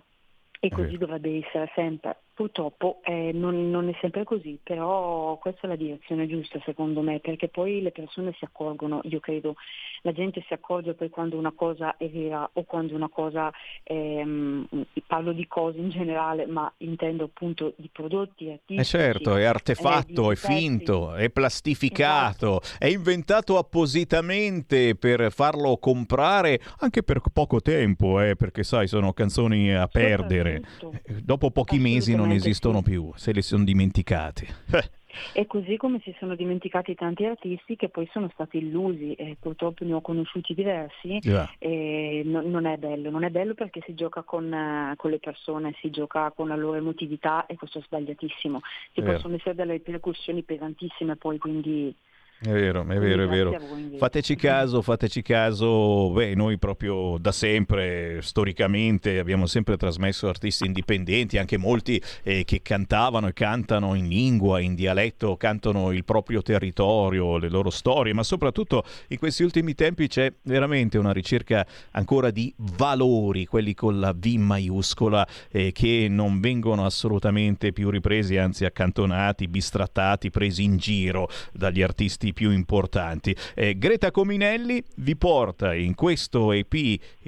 Speaker 13: E così dovrebbe essere sempre. Purtroppo eh, non, non è sempre così, però questa è la direzione giusta secondo me, perché poi le persone si accorgono, io credo, la gente si accorge poi quando una cosa è vera o quando una cosa, ehm, parlo di cose in generale, ma intendo appunto di prodotti artistici.
Speaker 2: Eh certo, è
Speaker 13: eh,
Speaker 2: artefatto,
Speaker 13: di
Speaker 2: è finto, è plastificato, è inventato appositamente per farlo comprare anche per poco tempo, eh, perché sai, sono canzoni a perdere. Eh, Dopo pochi mesi non
Speaker 13: Assolutamente
Speaker 2: esistono
Speaker 13: sì.
Speaker 2: più, se le sono dimenticati. [LAUGHS]
Speaker 13: E così come si sono dimenticati tanti artisti che poi sono stati illusi e purtroppo ne ho conosciuti diversi
Speaker 2: Già.
Speaker 13: e no- non è bello, non è bello perché si gioca con, con le persone, si gioca con la loro emotività e questo è sbagliatissimo. Ci possono essere delle ripercussioni pesantissime poi, quindi
Speaker 2: È vero, è vero, è vero. Fateci caso, fateci caso. Beh, noi proprio da sempre, storicamente, abbiamo sempre trasmesso artisti indipendenti, anche molti eh, che cantavano e cantano in lingua, in dialetto, cantano il proprio territorio, le loro storie, ma soprattutto in questi ultimi tempi c'è veramente una ricerca ancora di valori, quelli con la V maiuscola, eh, che non vengono assolutamente più ripresi, anzi accantonati, bistrattati, presi in giro dagli artisti più importanti. Eh, Greta Cominelli vi porta in questo EP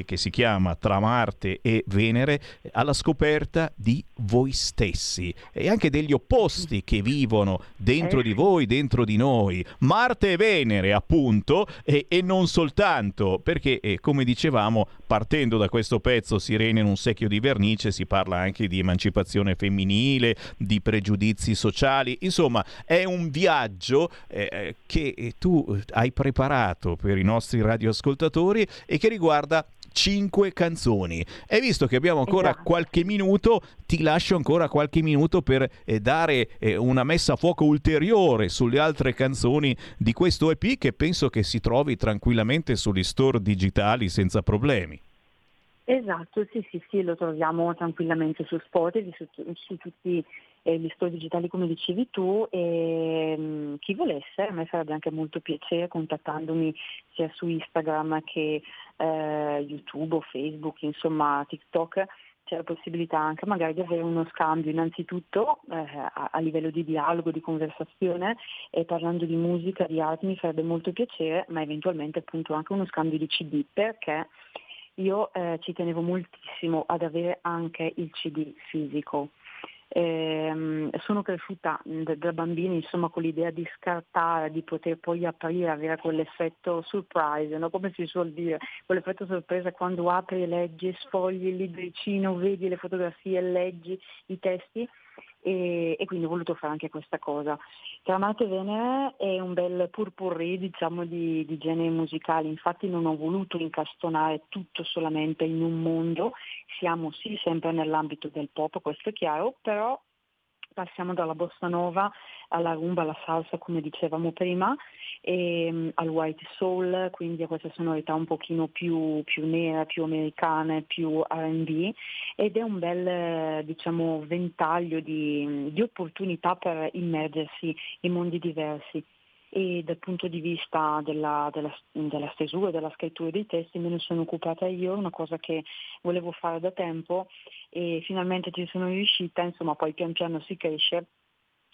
Speaker 2: che si chiama Tra Marte e Venere eh, alla scoperta di voi stessi e anche degli opposti che vivono dentro di voi, dentro di noi. Marte e Venere, appunto, e, e non soltanto, perché eh, come dicevamo, partendo da questo pezzo Sirene in un secchio di vernice, si parla anche di emancipazione femminile, di pregiudizi sociali, insomma, è un viaggio eh, eh, che eh, tu eh, hai preparato per i nostri radioascoltatori e che riguarda cinque canzoni. E visto che abbiamo ancora
Speaker 13: Esatto.
Speaker 2: qualche minuto, ti lascio ancora qualche minuto per eh, dare eh, una messa a fuoco ulteriore sulle altre canzoni di questo EP che penso che si trovi tranquillamente sugli store digitali senza problemi.
Speaker 13: Esatto, sì, sì, sì, lo troviamo tranquillamente su Spotify, su, su tutti eh, gli store digitali come dicevi tu e mm, chi volesse, a me farebbe anche molto piacere contattandomi sia su Instagram che eh, YouTube o Facebook, insomma TikTok, c'è la possibilità anche magari di avere uno scambio innanzitutto eh, a, a livello di dialogo, di conversazione e parlando di musica, di arte mi farebbe molto piacere, ma eventualmente appunto anche uno scambio di CD perché io eh, ci tenevo moltissimo ad avere anche il CD fisico. Ehm, sono cresciuta da, bambina insomma con l'idea di scartare, di poter poi aprire, avere quell'effetto surprise, no? come si suol dire, quell'effetto sorpresa quando apri leggi, sfogli il libricino, vedi le fotografie, leggi i testi e, e quindi ho voluto fare anche questa cosa. Tramate Venere è un bel purpurri diciamo, di, di generi musicali, infatti non ho voluto incastonare tutto solamente in un mondo, siamo sì sempre nell'ambito del pop, questo è chiaro, però passiamo dalla bossa nova alla rumba, alla salsa come dicevamo prima, e, mm, al white soul, quindi a queste sonorità un pochino più, più nere, più americane, più RB ed è un bel diciamo, ventaglio di, di opportunità per immergersi in mondi diversi e dal punto di vista della, della, della stesura, della scrittura dei testi me ne sono occupata io, una cosa che volevo fare da tempo e finalmente ci sono riuscita, insomma poi pian piano si cresce.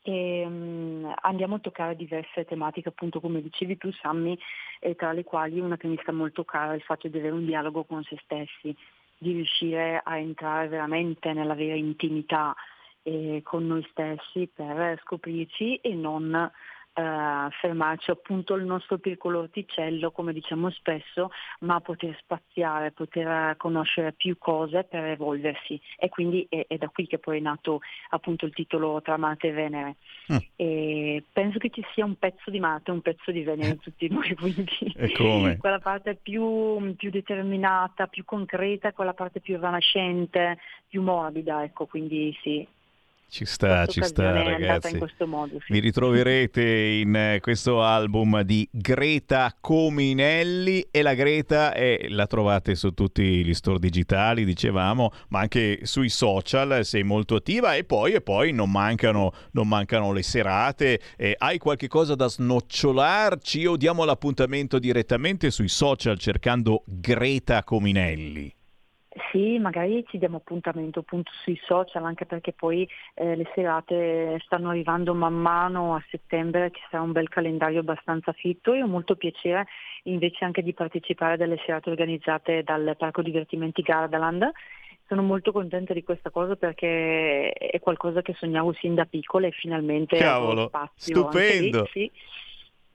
Speaker 13: E um, andiamo a toccare diverse tematiche, appunto come dicevi tu Sammy, e tra le quali una che mi sta molto cara è il fatto di avere un dialogo con se stessi, di riuscire a entrare veramente nella vera intimità eh, con noi stessi per scoprirci e non eh, fermarci appunto il nostro piccolo orticello, come diciamo spesso, ma poter spaziare, poter conoscere più cose per evolversi. E quindi è, è da qui che poi è nato appunto il titolo Tra Marte e Venere.
Speaker 2: Mm.
Speaker 13: E penso che ci sia un pezzo di Marte e un pezzo di Venere in tutti noi, [LAUGHS] quindi [LAUGHS]
Speaker 2: E come?
Speaker 13: quella parte più, più determinata, più concreta, quella parte più rinascente, più morbida, ecco, quindi sì.
Speaker 2: Ci sta, ci sta ragazzi.
Speaker 13: modo, sì.
Speaker 2: Vi ritroverete in eh, questo album di Greta Cominelli e la Greta è- la trovate su tutti gli store digitali, dicevamo, ma anche sui social, sei molto attiva e poi, e poi non, mancano, non mancano le serate. Eh, hai qualche cosa da snocciolarci o diamo l'appuntamento direttamente sui social cercando Greta Cominelli?
Speaker 13: Sì, magari ci diamo appuntamento appunto sui social, anche perché poi eh, le serate stanno arrivando man mano a settembre, ci sarà un bel calendario abbastanza fitto e ho molto piacere invece anche di partecipare alle serate organizzate dal Parco Divertimenti Gardaland. Sono molto contenta di questa cosa perché è qualcosa che sognavo sin da piccola e finalmente
Speaker 2: Cavolo,
Speaker 13: spazio anche lì,
Speaker 2: stupendo.
Speaker 13: sì.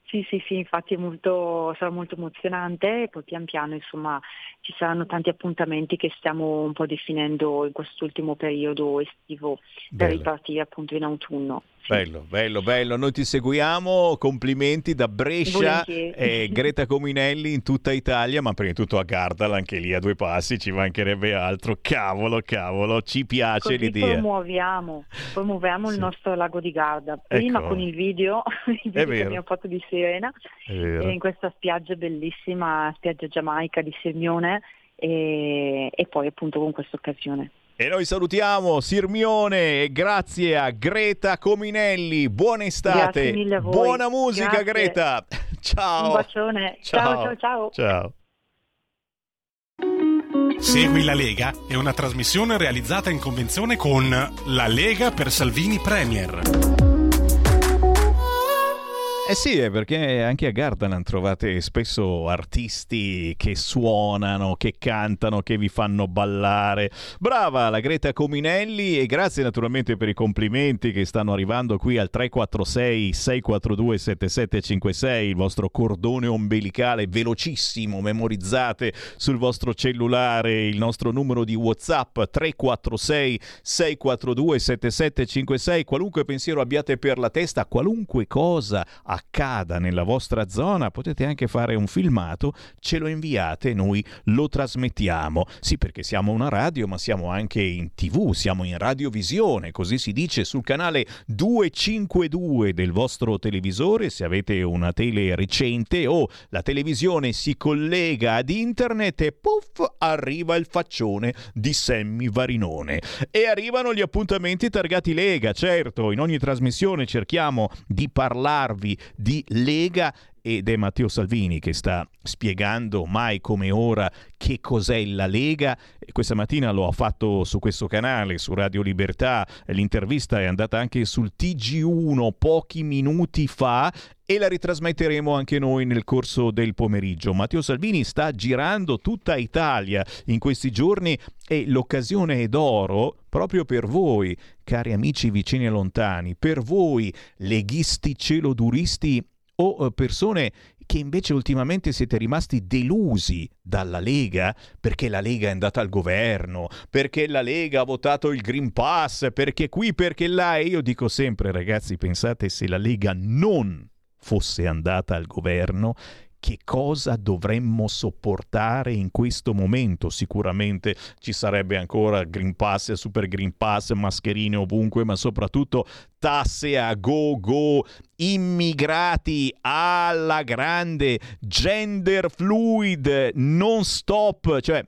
Speaker 13: Sì, sì, sì, infatti è molto, sarà molto emozionante e poi pian piano insomma ci saranno tanti appuntamenti che stiamo un po' definendo in quest'ultimo periodo estivo per
Speaker 2: Bello.
Speaker 13: ripartire appunto in autunno.
Speaker 2: Bello, bello, bello. Noi ti seguiamo. Complimenti da Brescia e Greta Cominelli in tutta Italia, ma prima di tutto a Gardal, anche lì a due passi, ci mancherebbe altro. Cavolo, cavolo, ci piace
Speaker 13: Così
Speaker 2: l'idea.
Speaker 13: promuoviamo, promuoviamo il nostro lago di Garda, prima
Speaker 2: Ecco.
Speaker 13: con il video, [LAUGHS] il video che abbiamo fatto di Sirena in questa spiaggia bellissima, spiaggia giamaica di Sirmione e, e poi appunto con questa occasione.
Speaker 2: E noi salutiamo Sirmione e grazie a Greta Cominelli. Buona estate.
Speaker 13: Grazie mille a voi.
Speaker 2: Buona musica,
Speaker 13: Grazie.
Speaker 2: Greta. [LAUGHS] Ciao.
Speaker 13: Un bacione, ciao ciao ciao.
Speaker 2: Ciao.
Speaker 14: Segui la Lega è una trasmissione realizzata in convenzione con La Lega per Salvini Premier.
Speaker 2: Eh sì, è perché anche a Gardaland trovate spesso artisti che suonano, che cantano, che vi fanno ballare. Brava la Greta Cominelli e grazie naturalmente per i complimenti che stanno arrivando qui al 346 642 7756, il vostro cordone ombelicale velocissimo, memorizzate sul vostro cellulare il nostro numero di WhatsApp 346 642 7756, qualunque pensiero abbiate per la testa, qualunque cosa accada nella vostra zona, potete anche fare un filmato, ce lo inviate e noi lo trasmettiamo. Sì, perché siamo una radio, ma siamo anche in TV, siamo in radiovisione, così si dice sul canale 252 del vostro televisore, se avete una tele recente o la televisione si collega ad internet e puff arriva il faccione di Sammy Varinone. E arrivano gli appuntamenti targati Lega, certo, in ogni trasmissione cerchiamo di parlarvi di Lega ed è Matteo Salvini che sta spiegando mai come ora che cos'è la Lega. Questa mattina lo ha fatto su questo canale, su Radio Libertà. L'intervista è andata anche sul TG1 pochi minuti fa e la ritrasmetteremo anche noi nel corso del pomeriggio. Matteo Salvini sta girando tutta Italia in questi giorni e l'occasione è d'oro proprio per voi cari amici vicini e lontani, per voi leghisti celoduristi o eh, persone che invece ultimamente siete rimasti delusi dalla Lega perché la Lega è andata al governo, perché la Lega ha votato il Green Pass, perché qui, perché là. E io dico sempre, ragazzi, pensate se la Lega non fosse andata al governo, che cosa dovremmo sopportare in questo momento. Sicuramente ci sarebbe ancora Green Pass, Super Green Pass, mascherine ovunque, ma soprattutto tasse a go go, immigrati alla grande, gender fluid, non stop, cioè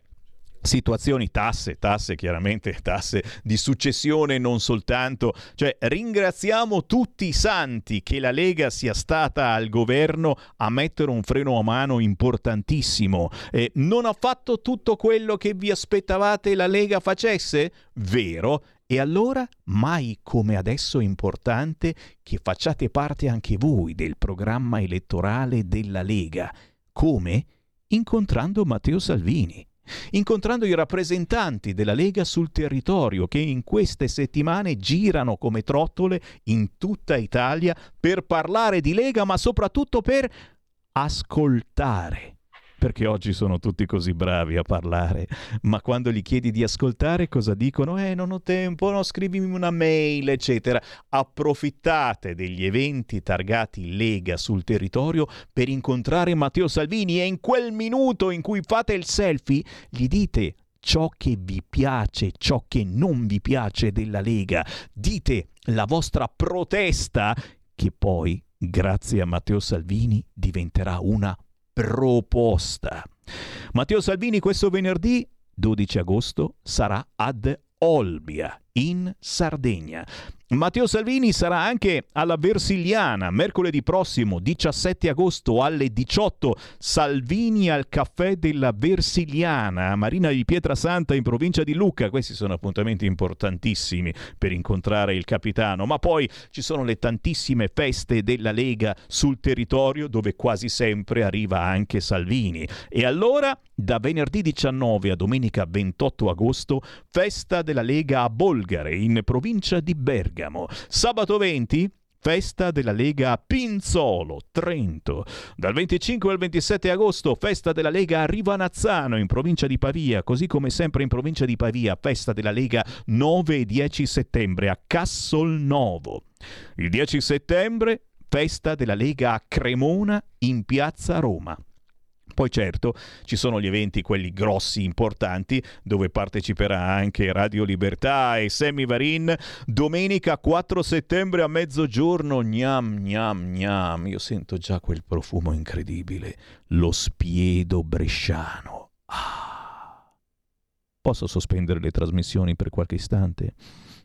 Speaker 2: situazioni, tasse, tasse chiaramente, [LAUGHS] tasse di successione non soltanto, cioè ringraziamo tutti i santi che la Lega sia stata al governo a mettere un freno a mano importantissimo. Eh, non ha fatto tutto quello che vi aspettavate la Lega facesse? Vero. E allora mai come adesso è importante che facciate parte anche voi del programma elettorale della Lega. Come? Incontrando Matteo Salvini incontrando i rappresentanti della Lega sul territorio che in queste settimane girano come trottole in tutta Italia per parlare di Lega, ma soprattutto per ascoltare perché oggi sono tutti così bravi a parlare, ma quando gli chiedi di ascoltare cosa dicono? Eh, non ho tempo, no, scrivimi una mail, eccetera. Approfittate degli eventi targati Lega sul territorio per incontrare Matteo Salvini e in quel minuto in cui fate il selfie gli dite ciò che vi piace, ciò che non vi piace della Lega. Dite la vostra protesta che poi, grazie a Matteo Salvini, diventerà una proposta. Matteo Salvini questo venerdì 12 agosto sarà ad Olbia, in Sardegna. Matteo Salvini sarà anche alla Versiliana mercoledì prossimo 17 agosto alle 18 Salvini al caffè della Versiliana a Marina di Pietrasanta in provincia di Lucca. Questi sono appuntamenti importantissimi per incontrare il capitano. Ma poi ci sono le tantissime feste della Lega sul territorio dove quasi sempre arriva anche Salvini. E allora da venerdì 19 a domenica 28 agosto festa della Lega a Bolgare in provincia di Bergamo. Sabato 20 Festa della Lega a Pinzolo, Trento. Dal 25 al 27 agosto, festa della Lega a Rivanazzano, in provincia di Pavia, così come sempre in provincia di Pavia, festa della Lega 9 e 10 settembre a Cassolnovo. Il 10 settembre, festa della Lega a Cremona, in piazza Roma. Poi certo ci sono gli eventi, quelli grossi, importanti, dove parteciperà anche Radio Libertà e Sammy Varin. Domenica 4 settembre a mezzogiorno, gnam gnam gnam. Io sento già quel profumo incredibile, lo spiedo bresciano. Ah. Posso sospendere le trasmissioni per qualche istante?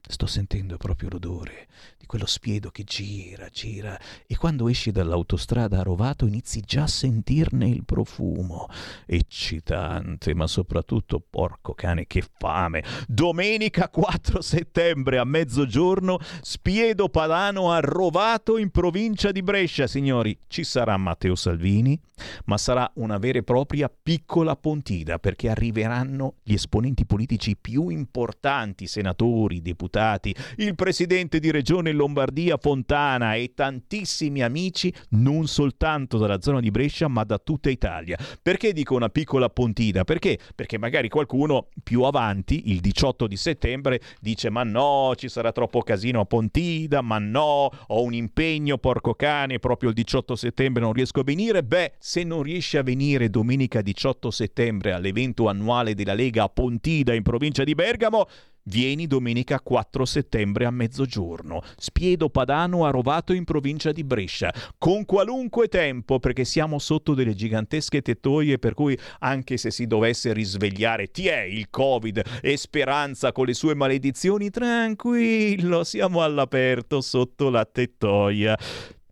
Speaker 2: Sto sentendo proprio l'odore di quello spiedo che gira, gira e quando esci dall'autostrada a Rovato inizi già a sentirne il profumo. Eccitante, ma soprattutto, porco cane, che fame! Domenica 4 settembre a mezzogiorno, spiedo padano a Rovato in provincia di Brescia, signori. Ci sarà Matteo Salvini, ma sarà una vera e propria piccola pontida perché arriveranno gli esponenti politici più importanti, senatori, deputati, deputati, il presidente di regione Lombardia Fontana e tantissimi amici non soltanto dalla zona di Brescia ma da tutta Italia. Perché dico una piccola pontina? Perché? Perché magari qualcuno più avanti, il 18 di settembre, dice ma no, ci sarà troppo casino a Pontida, ma no, ho un impegno, porco cane, proprio il 18 settembre non riesco a venire. Beh, se non riesci a venire domenica 18 settembre all'evento annuale della Lega a Pontida in provincia di Bergamo, Vieni domenica 4 settembre a mezzogiorno. Spiedo Padano a Rovato in provincia di Brescia. Con qualunque tempo, perché siamo sotto delle gigantesche tettoie, per cui anche se si dovesse risvegliare, ti è il Covid e Speranza con le sue maledizioni, tranquillo, siamo all'aperto sotto la tettoia.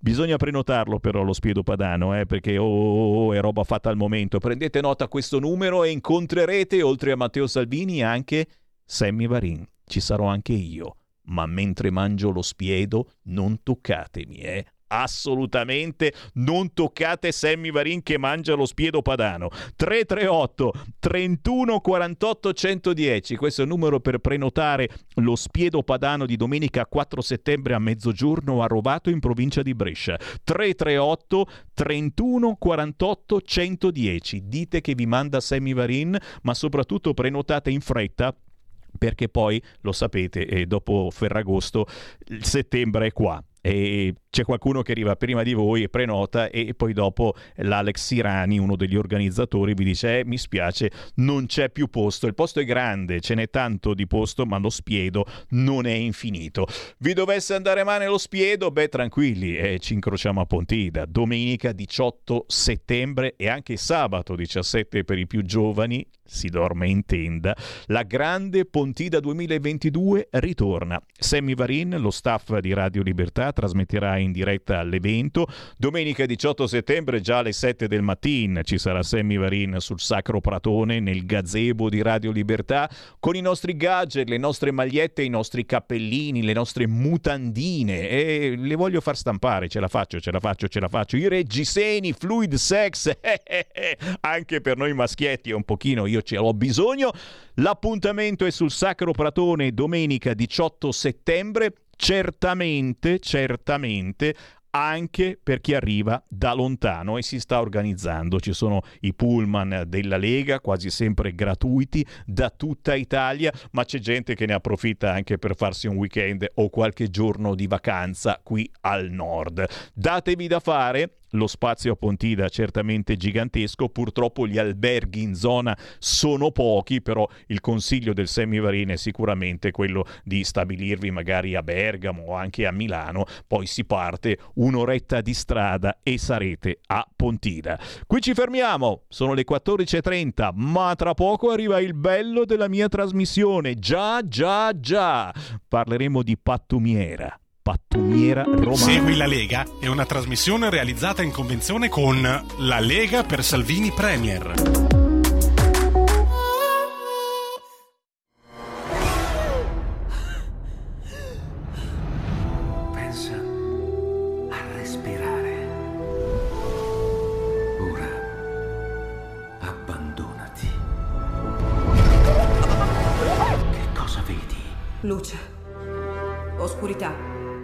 Speaker 2: Bisogna prenotarlo però lo spiedo padano, eh, perché oh, oh, oh, è roba fatta al momento. Prendete nota a questo numero e incontrerete, oltre a Matteo Salvini, anche Sammy Varin, ci sarò anche io, ma mentre mangio lo spiedo non toccatemi, eh? assolutamente non toccate Sammy Varin che mangia lo spiedo padano. 338 31 48 110, questo è il numero per prenotare lo spiedo padano di domenica 4 settembre a mezzogiorno a Rovato in provincia di Brescia. 338 31 48 110. Dite che vi manda Sammy Varin, ma soprattutto prenotate in fretta perché poi lo sapete, eh, dopo Ferragosto il settembre è qua. E c'è qualcuno che arriva prima di voi e prenota e poi dopo l'Alex Sirani, uno degli organizzatori, vi dice eh, mi spiace, non c'è più posto, il posto è grande, ce n'è tanto di posto, ma lo spiedo non è infinito. Vi dovesse andare male lo spiedo? Beh, tranquilli, eh, ci incrociamo a Pontida, domenica 18 settembre e anche sabato 17 per i più giovani, si dorme in tenda, la grande Pontida 2022 ritorna. Sammy Varin, lo staff di Radio Libertà, trasmetterà in diretta all'evento. Domenica 18 settembre, già alle 7 del mattino, ci sarà Sammy Varin sul Sacro Pratone nel gazebo di Radio Libertà con i nostri gadget, le nostre magliette, i nostri cappellini, le nostre mutandine e le voglio far stampare, ce la faccio, ce la faccio, ce la faccio. I reggiseni, fluid sex, [LAUGHS] anche per noi maschietti un pochino, io ce l'ho bisogno. L'appuntamento è sul Sacro Pratone domenica 18 settembre certamente, certamente anche per chi arriva da lontano e si sta organizzando. Ci sono i pullman della Lega, quasi sempre gratuiti, da tutta Italia, ma c'è gente che ne approfitta anche per farsi un weekend o qualche giorno di vacanza qui al nord. Datevi da fare, lo spazio a Pontida certamente gigantesco, purtroppo gli alberghi in zona sono pochi, però il consiglio del Semivarine è sicuramente quello di stabilirvi magari a Bergamo o anche a Milano, poi si parte un'oretta di strada e sarete a Pontida. Qui ci fermiamo, sono le 14.30, ma tra poco arriva il bello della mia trasmissione, già già già, parleremo di pattumiera pattumiera romana.
Speaker 14: Segui la Lega è una trasmissione realizzata in convenzione con La Lega per Salvini Premier.
Speaker 15: Pensa a respirare. Ora abbandonati. Che cosa vedi?
Speaker 16: Luce. Oscurità.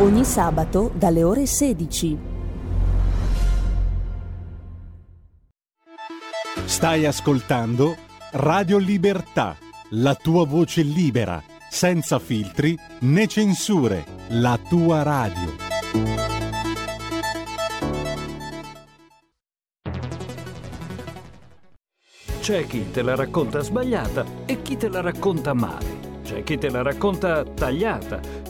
Speaker 17: Ogni sabato dalle ore 16.
Speaker 8: Stai ascoltando Radio Libertà, la tua voce libera, senza filtri né censure, la tua radio.
Speaker 18: C'è chi te la racconta sbagliata e chi te la racconta male. C'è chi te la racconta tagliata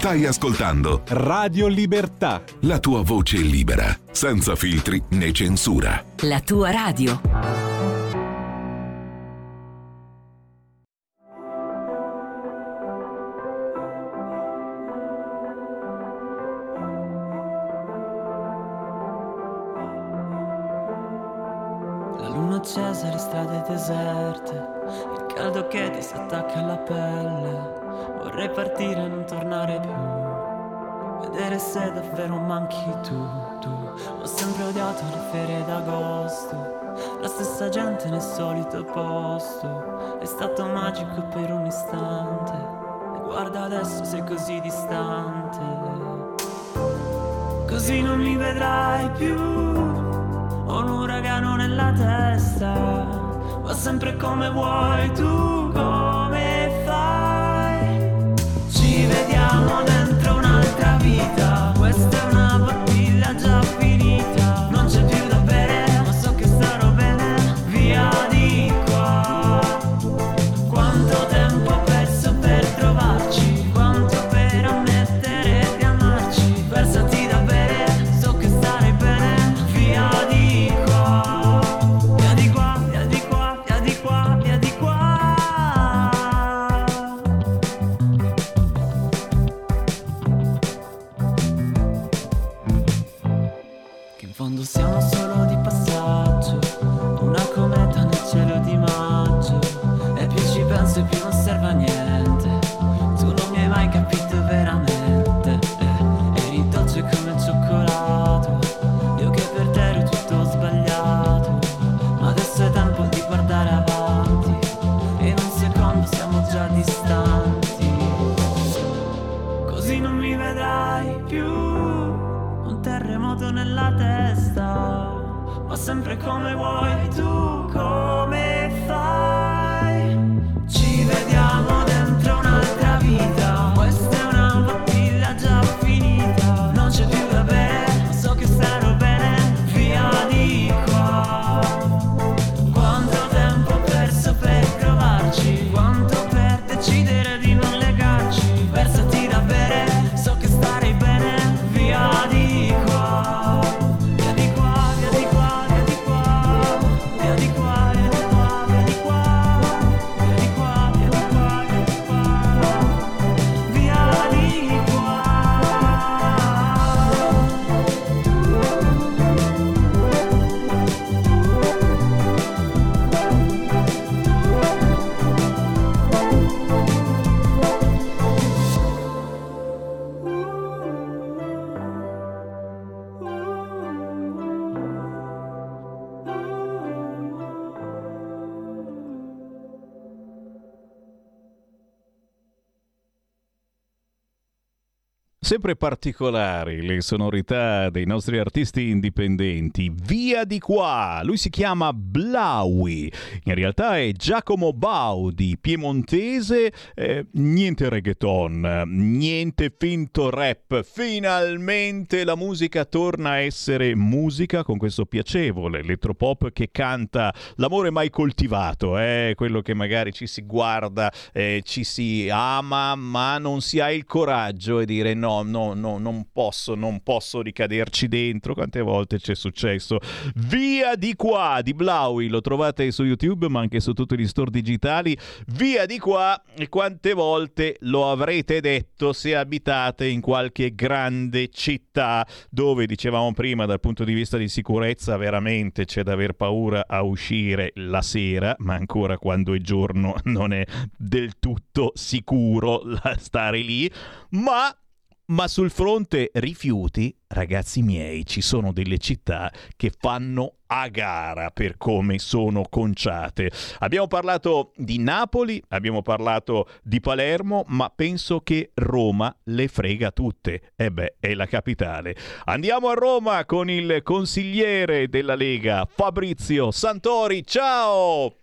Speaker 7: Stai ascoltando
Speaker 8: Radio Libertà.
Speaker 7: la tua voce libera, senza filtri né censura.
Speaker 9: La tua radio.
Speaker 19: La luna accesa, le strade deserte, il caldo che ti si attacca alla pelle. Vorrei partire e non tornare più. Vedere se davvero manchi tu, tu. Ho sempre odiato le ferie d'agosto. La stessa gente nel solito posto. È stato magico per un istante. E guarda adesso sei così distante. così non mi vedrai più. Ho un uragano nella testa, va sempre come vuoi tu, come Sempre
Speaker 2: particolari le sonorità dei nostri artisti indipendenti. Via di qua! Lui si chiama Blaui. In realtà è Giacomo Baudi, piemontese. eh, niente reggaeton, niente finto rap. Finalmente la musica torna a essere musica con questo piacevole elettropop che canta l'amore mai coltivato. È quello che magari ci si guarda, eh, ci si ama, ma non si ha il coraggio e dire no, no, no, non posso, non posso ricaderci dentro. Quante volte c'è successo? Via di qua di Blaui, lo trovate su YouTube ma anche su tutti gli store digitali. Via di qua, e quante volte lo avrete detto se abitate in qualche grande città dove, dicevamo prima, dal punto di vista di sicurezza, veramente c'è da aver paura a uscire la sera, ma ancora quando è giorno non è del tutto sicuro stare lì. Ma ma sul fronte rifiuti, ragazzi miei, ci sono delle città che fanno a gara per come sono conciate. Abbiamo parlato di Napoli, abbiamo parlato di Palermo, ma penso che Roma le frega tutte. E beh, è la capitale. Andiamo a Roma con il consigliere della Lega, Fabrizio Santori. Ciao!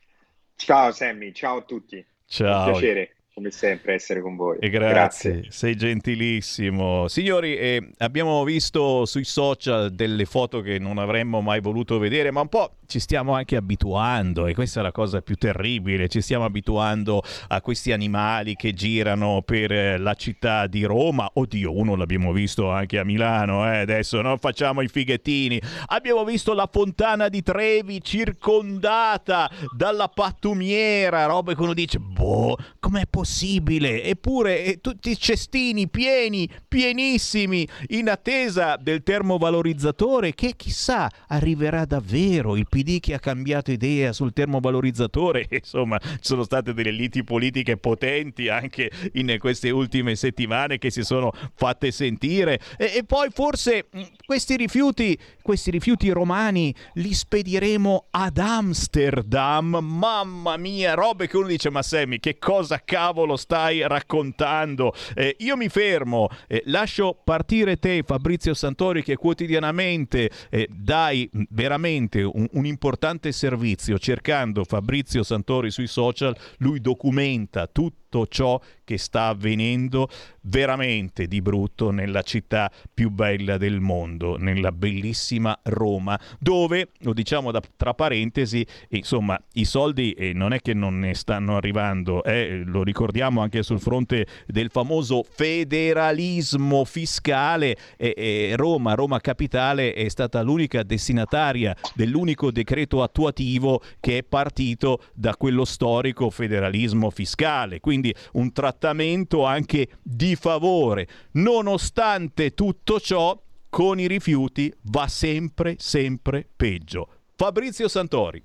Speaker 20: Ciao Sammy, ciao a tutti.
Speaker 2: Ciao.
Speaker 20: Un piacere, come sempre, essere con voi.
Speaker 2: E grazie, sei gentilissimo. Signori, eh, abbiamo visto sui social delle foto che non avremmo mai voluto vedere, ma un po' ci stiamo anche abituando e questa è la cosa più terribile, ci stiamo abituando a questi animali che girano per eh, la città di Roma. Oddio, uno l'abbiamo visto anche a Milano, eh, adesso non facciamo i fighettini. Abbiamo visto la fontana di Trevi circondata dalla pattumiera, roba che uno dice, boh, com'è possibile? Eppure eh, tutti i cestini pieni, pienissimi, in attesa del termovalorizzatore che chissà arriverà davvero il PD che ha cambiato idea sul termovalorizzatore, [LAUGHS] insomma ci sono state delle liti politiche potenti anche in queste ultime settimane che si sono fatte sentire. E, e poi forse mh, questi rifiuti, questi rifiuti romani li spediremo ad Amsterdam, mamma mia, robe che uno dice ma Sammy che cosa cavolo stai raccontando? Eh, io mi fermo, eh, lascio partire te Fabrizio Santori che quotidianamente eh, dai veramente un, un importante servizio cercando Fabrizio Santori sui social, lui documenta tutto ciò che sta avvenendo veramente di brutto nella città più bella del mondo, nella bellissima Roma, dove, lo diciamo da, tra parentesi, insomma, i soldi eh, non è che non ne stanno arrivando, eh, lo ricordiamo anche sul fronte del famoso federalismo fiscale, eh, Roma, Roma Capitale è stata l'unica destinataria dell'unico decreto attuativo che è partito da quello storico federalismo fiscale, quindi un trattamento anche di favore. Nonostante tutto ciò, con i rifiuti va sempre, sempre peggio. Fabrizio Santori.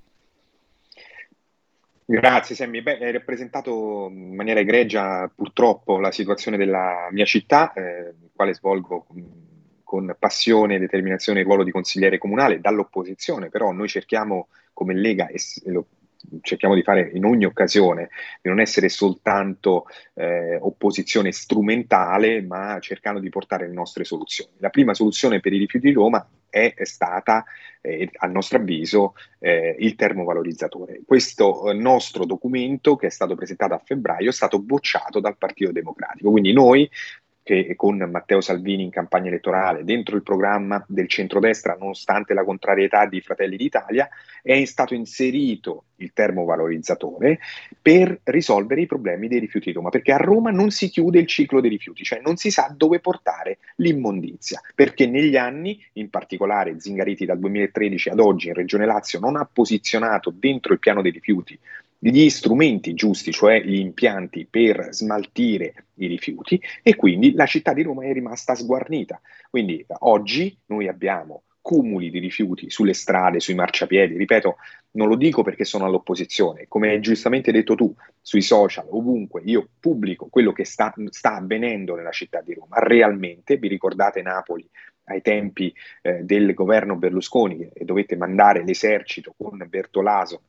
Speaker 20: Grazie Sammy, Beh, hai rappresentato in maniera egregia purtroppo la situazione della mia città, eh, quale svolgo con passione e determinazione il ruolo di consigliere comunale dall'opposizione, però noi cerchiamo come Lega, e lo cerchiamo di fare in ogni occasione, di non essere soltanto eh, opposizione strumentale, ma cercando di portare le nostre soluzioni. La prima soluzione per i rifiuti di Roma è, stata, eh, a nostro avviso, eh, il termovalorizzatore. Questo eh, nostro documento, che è stato presentato a febbraio, è stato bocciato dal Partito Democratico. Quindi noi che con Matteo Salvini in campagna elettorale dentro il programma del centrodestra, nonostante la contrarietà di Fratelli d'Italia, è stato inserito il termovalorizzatore per risolvere i problemi dei rifiuti di Roma, perché a Roma non si chiude il ciclo dei rifiuti, cioè non si sa dove portare l'immondizia, perché negli anni, in particolare Zingariti dal 2013 ad oggi in Regione Lazio non ha posizionato dentro il piano dei rifiuti gli strumenti giusti, cioè gli impianti per smaltire i rifiuti e quindi la città di Roma è rimasta sguarnita. Quindi oggi noi abbiamo cumuli di rifiuti sulle strade, sui marciapiedi, ripeto, non lo dico perché sono all'opposizione, come hai giustamente detto tu, sui social, ovunque, io pubblico quello che sta, sta avvenendo nella città di Roma, realmente, vi ricordate Napoli ai tempi eh, del governo Berlusconi e dovete mandare l'esercito con Bertolaso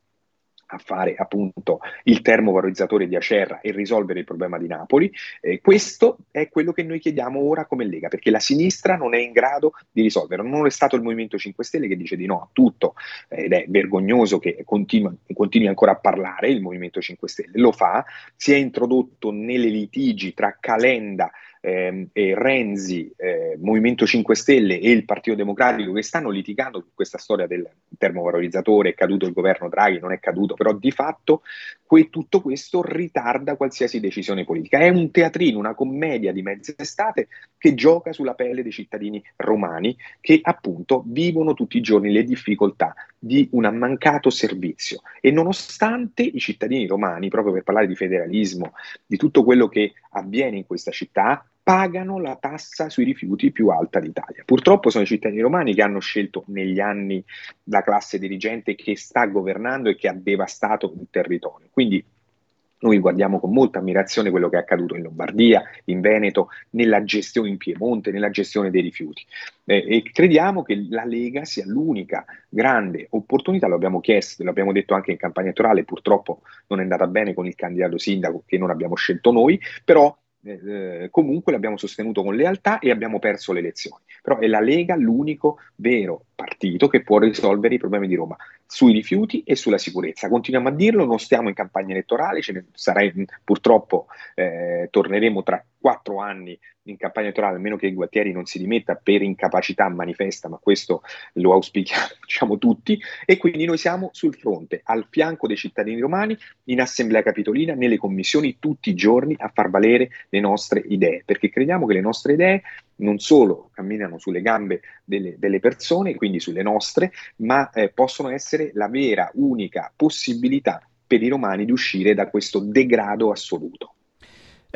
Speaker 20: a fare appunto il termovalorizzatore di Acerra e risolvere il problema di Napoli. Eh, questo è quello che noi chiediamo ora come Lega, perché la sinistra non è in grado di risolvere. Non è stato il Movimento 5 Stelle che dice di no a tutto ed è vergognoso che continua, continui ancora a parlare il Movimento 5 Stelle. Lo fa, si è introdotto nelle litigi tra Calenda ehm, e Renzi, eh, Movimento 5 Stelle e il Partito Democratico che stanno litigando su questa storia del termovalorizzatore, è caduto il governo Draghi, non è caduto, però di fatto que- tutto questo ritarda qualsiasi decisione politica. È un teatrino, una commedia di mezz'estate che gioca sulla pelle dei cittadini romani che appunto vivono tutti i giorni le difficoltà di un mancato servizio e nonostante i cittadini romani, proprio per parlare di federalismo, di tutto quello che avviene in questa città, pagano la tassa sui rifiuti più alta d'Italia. Purtroppo sono i cittadini romani che hanno scelto negli anni la classe dirigente che sta governando e che ha devastato il territorio. Quindi noi guardiamo con molta ammirazione quello che è accaduto in Lombardia, in Veneto, nella gestione in Piemonte, nella gestione dei rifiuti. Eh, e crediamo che la Lega sia l'unica grande opportunità, lo abbiamo chiesto, l'abbiamo detto anche in campagna elettorale, purtroppo non è andata bene con il candidato sindaco che non abbiamo scelto noi, però eh, comunque l'abbiamo sostenuto con lealtà e abbiamo perso le elezioni. Però è la Lega l'unico vero partito che può risolvere i problemi di Roma sui rifiuti e sulla sicurezza. Continuiamo a dirlo, non stiamo in campagna elettorale, ne sarà, purtroppo eh, torneremo tra quattro anni in campagna elettorale, a meno che Guattieri non si dimetta per incapacità manifesta, ma questo lo auspichiamo [LAUGHS] diciamo tutti, e quindi noi siamo sul fronte, al fianco dei cittadini romani, in assemblea capitolina, nelle commissioni, tutti i giorni a far valere le nostre idee, perché crediamo che le nostre idee non solo camminano sulle gambe delle, delle persone, quindi sulle nostre, ma eh, possono essere la vera, unica possibilità per i romani di uscire da questo degrado assoluto.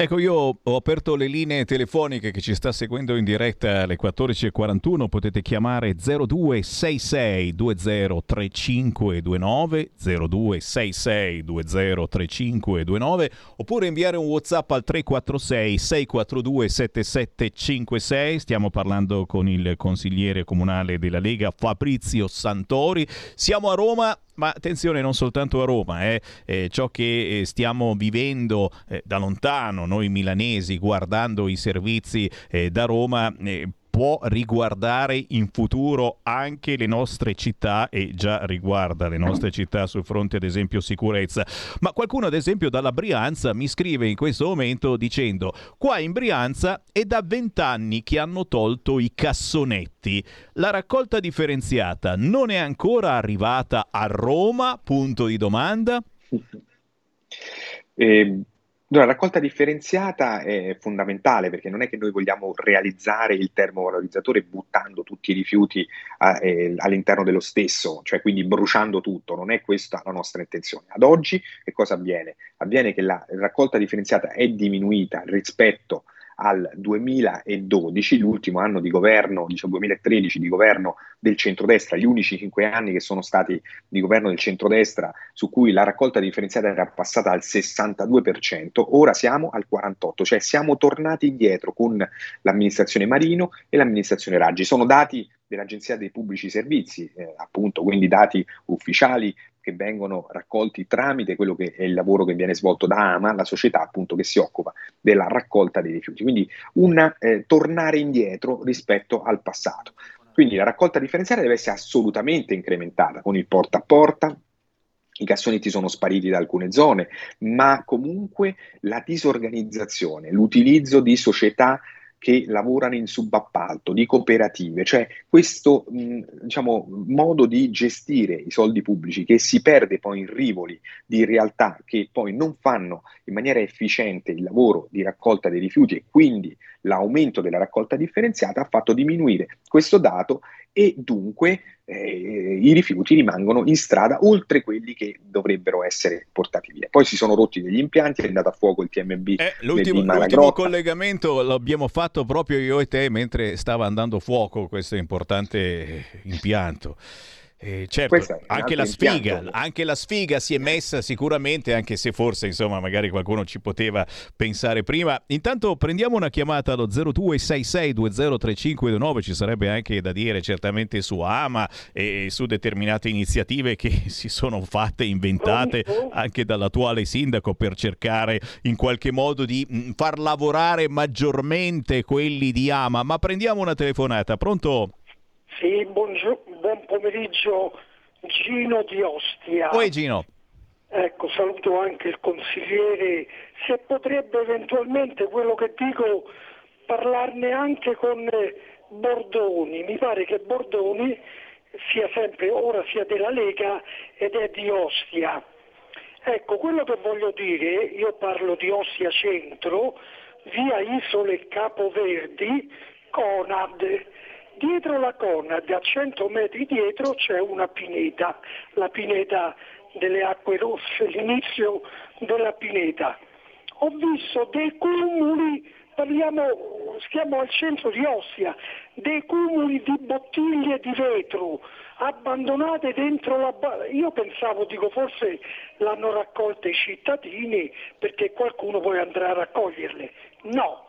Speaker 2: Ecco, io ho aperto le linee telefoniche che ci sta seguendo in diretta alle 14.41, potete chiamare 0266 203529, 0266 203529, oppure inviare un WhatsApp al 346 642 7756. Stiamo parlando con il consigliere comunale della Lega Fabrizio Santori. Siamo a Roma ma attenzione non soltanto a Roma, eh. Eh, ciò che eh, stiamo vivendo eh, da lontano noi milanesi guardando i servizi eh, da Roma eh, può riguardare in futuro anche le nostre città e già riguarda le nostre città sul fronte ad esempio sicurezza. Ma qualcuno ad esempio dalla Brianza mi scrive in questo momento dicendo qua in Brianza è da vent'anni che hanno tolto i cassonetti. La raccolta differenziata non è ancora arrivata a Roma? Punto di domanda. [LAUGHS]
Speaker 20: Eh, la raccolta differenziata è fondamentale perché non è che noi vogliamo realizzare il termovalorizzatore buttando tutti i rifiuti eh, all'interno dello stesso, cioè quindi bruciando tutto, non è questa la nostra intenzione. Ad oggi che cosa avviene? Avviene che la raccolta differenziata è diminuita rispetto al 2012, l'ultimo anno di governo, diciamo 2013 di governo del centrodestra, gli unici cinque anni che sono stati di governo del centrodestra su cui la raccolta differenziata era passata al 62%, ora siamo al 48%, cioè siamo tornati indietro con l'amministrazione Marino e l'amministrazione Raggi. Sono dati dell'Agenzia dei Pubblici Servizi, eh, appunto, quindi dati ufficiali che vengono raccolti tramite quello che è il lavoro che viene svolto da AMA, la società appunto che si occupa della raccolta dei rifiuti. Quindi un eh, tornare indietro rispetto al passato. Quindi la raccolta differenziata deve essere assolutamente incrementata con il porta a porta, i cassonetti sono spariti da alcune zone, ma comunque la disorganizzazione, l'utilizzo di società che lavorano in subappalto, di cooperative, cioè questo mh, diciamo, modo di gestire i soldi pubblici che si perde poi in rivoli di realtà che poi non fanno in maniera efficiente il lavoro di raccolta dei rifiuti e quindi l'aumento della raccolta differenziata ha fatto diminuire questo dato e dunque eh, i rifiuti rimangono in strada oltre quelli che dovrebbero essere portati via. Poi si sono rotti degli impianti, è andato a fuoco il TMB.
Speaker 2: Eh, l'ultimo, l'ultimo collegamento l'abbiamo fatto proprio io e te mentre stava andando a fuoco questo importante impianto. Eh, certo, anche la, sfiga, anche la sfiga si è messa sicuramente, anche se forse insomma magari qualcuno ci poteva pensare prima. Intanto prendiamo una chiamata allo 0266203529, ci sarebbe anche da dire certamente su AMA e su determinate iniziative che [LAUGHS] si sono fatte, inventate anche dall'attuale sindaco per cercare in qualche modo di mm, far lavorare maggiormente quelli di AMA. Ma prendiamo una telefonata, pronto?
Speaker 21: Sì, buongiorno, buon pomeriggio Gino di Ostia.
Speaker 2: Oi Gino.
Speaker 21: Ecco, saluto anche il consigliere. Se potrebbe eventualmente quello che dico parlarne anche con Bordoni. Mi pare che Bordoni sia sempre, ora sia della Lega ed è di Ostia. Ecco, quello che voglio dire, io parlo di Ostia Centro, via Isole Capoverdi, Conad Dietro la Conad, a 100 metri dietro, c'è una pineta, la pineta delle acque rosse, l'inizio della pineta. Ho visto dei cumuli, parliamo, stiamo al centro di Ostia, dei cumuli di bottiglie di vetro abbandonate dentro la... Io pensavo, dico, forse l'hanno raccolte i cittadini perché qualcuno poi andrà a raccoglierle. No,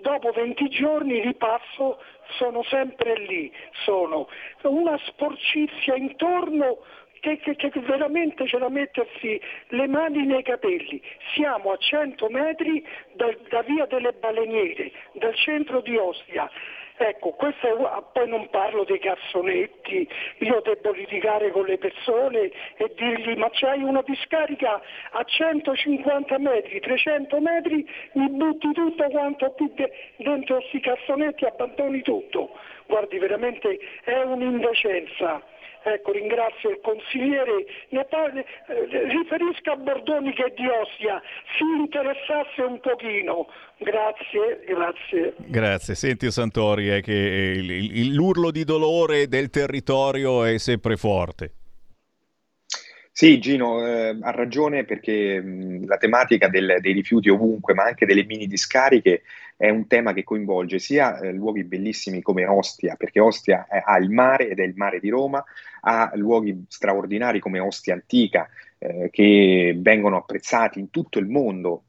Speaker 21: dopo 20 giorni ripasso sono sempre lì, sono una sporcizia intorno che, che, che, veramente c'è da mettersi le mani nei capelli. Siamo a 100 metri da, da via delle baleniere, dal centro di Ostia. Ecco, questo è, poi non parlo dei cassonetti, io devo litigare con le persone e dirgli ma c'hai una discarica a 150 metri, 300 metri, mi butti tutto quanto qui dentro questi cassonetti, abbandoni tutto. Guardi, veramente è un'indecenza. Ecco, ringrazio il consigliere, parli, eh, riferisca a Bordoni che è di Ostia, si interessasse un pochino. Grazie, grazie.
Speaker 2: Grazie. Senti Santori, è che l'urlo di dolore del territorio è sempre forte.
Speaker 20: Sì, Gino, eh, ha ragione perché mh, la tematica del- dei rifiuti ovunque, ma anche delle mini discariche, è un tema che coinvolge sia eh, luoghi bellissimi come Ostia, perché Ostia è- ha il mare ed è il mare di Roma, ha luoghi straordinari come Ostia Antica, eh, che vengono apprezzati in tutto il mondo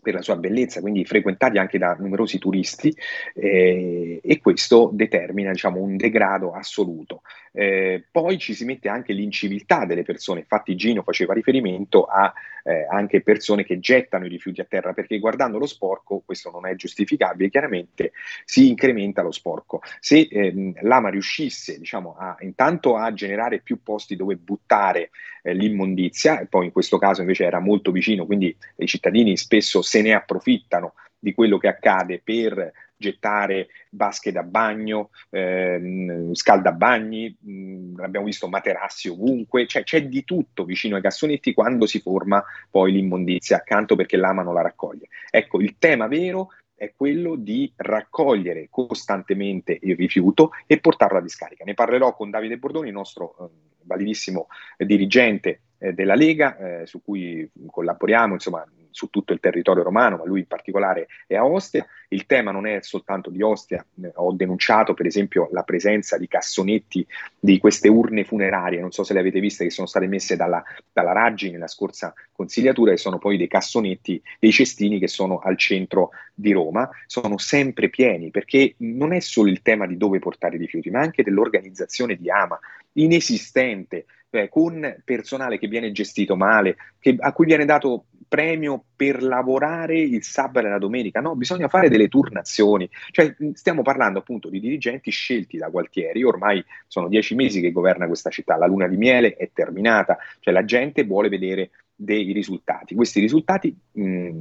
Speaker 20: per la sua bellezza, quindi frequentati anche da numerosi turisti, eh, e questo determina diciamo, un degrado assoluto. Eh, poi ci si mette anche l'inciviltà delle persone, infatti Gino faceva riferimento a eh, anche persone che gettano i rifiuti a terra, perché guardando lo sporco, questo non è giustificabile, chiaramente si incrementa lo sporco. Se ehm, l'AMA riuscisse diciamo, a, intanto a generare più posti dove buttare eh, l'immondizia, e poi in questo caso invece era molto vicino, quindi i cittadini spesso se ne approfittano di quello che accade per gettare vasche da bagno, ehm, scaldabagni, mh, abbiamo visto materassi ovunque, cioè c'è di tutto vicino ai cassonetti quando si forma poi l'immondizia accanto perché l'ama non la raccoglie. Ecco, il tema vero è quello di raccogliere costantemente il rifiuto e portarlo a discarica. Ne parlerò con Davide Bordoni, il nostro eh, validissimo dirigente eh, della Lega, eh, su cui collaboriamo, insomma, su tutto il territorio romano, ma lui in particolare è a Ostia. Il tema non è soltanto di Ostia, eh, ho denunciato per esempio la presenza di cassonetti di queste urne funerarie, non so se le avete viste, che sono state messe dalla, dalla Raggi nella scorsa consigliatura, e sono poi dei cassonetti, dei cestini che sono al centro di Roma, sono sempre pieni, perché non è solo il tema di dove portare i rifiuti, ma anche dell'organizzazione di AMA, inesistente, eh, con personale che viene gestito male, che- a cui viene dato premio per lavorare il sabato e la domenica. No, bisogna fare delle turnazioni. Cioè, stiamo parlando appunto di dirigenti scelti da Gualtieri. Ormai sono dieci mesi che governa questa città. La luna di miele è terminata. Cioè, la gente vuole vedere dei risultati. Questi risultati mh,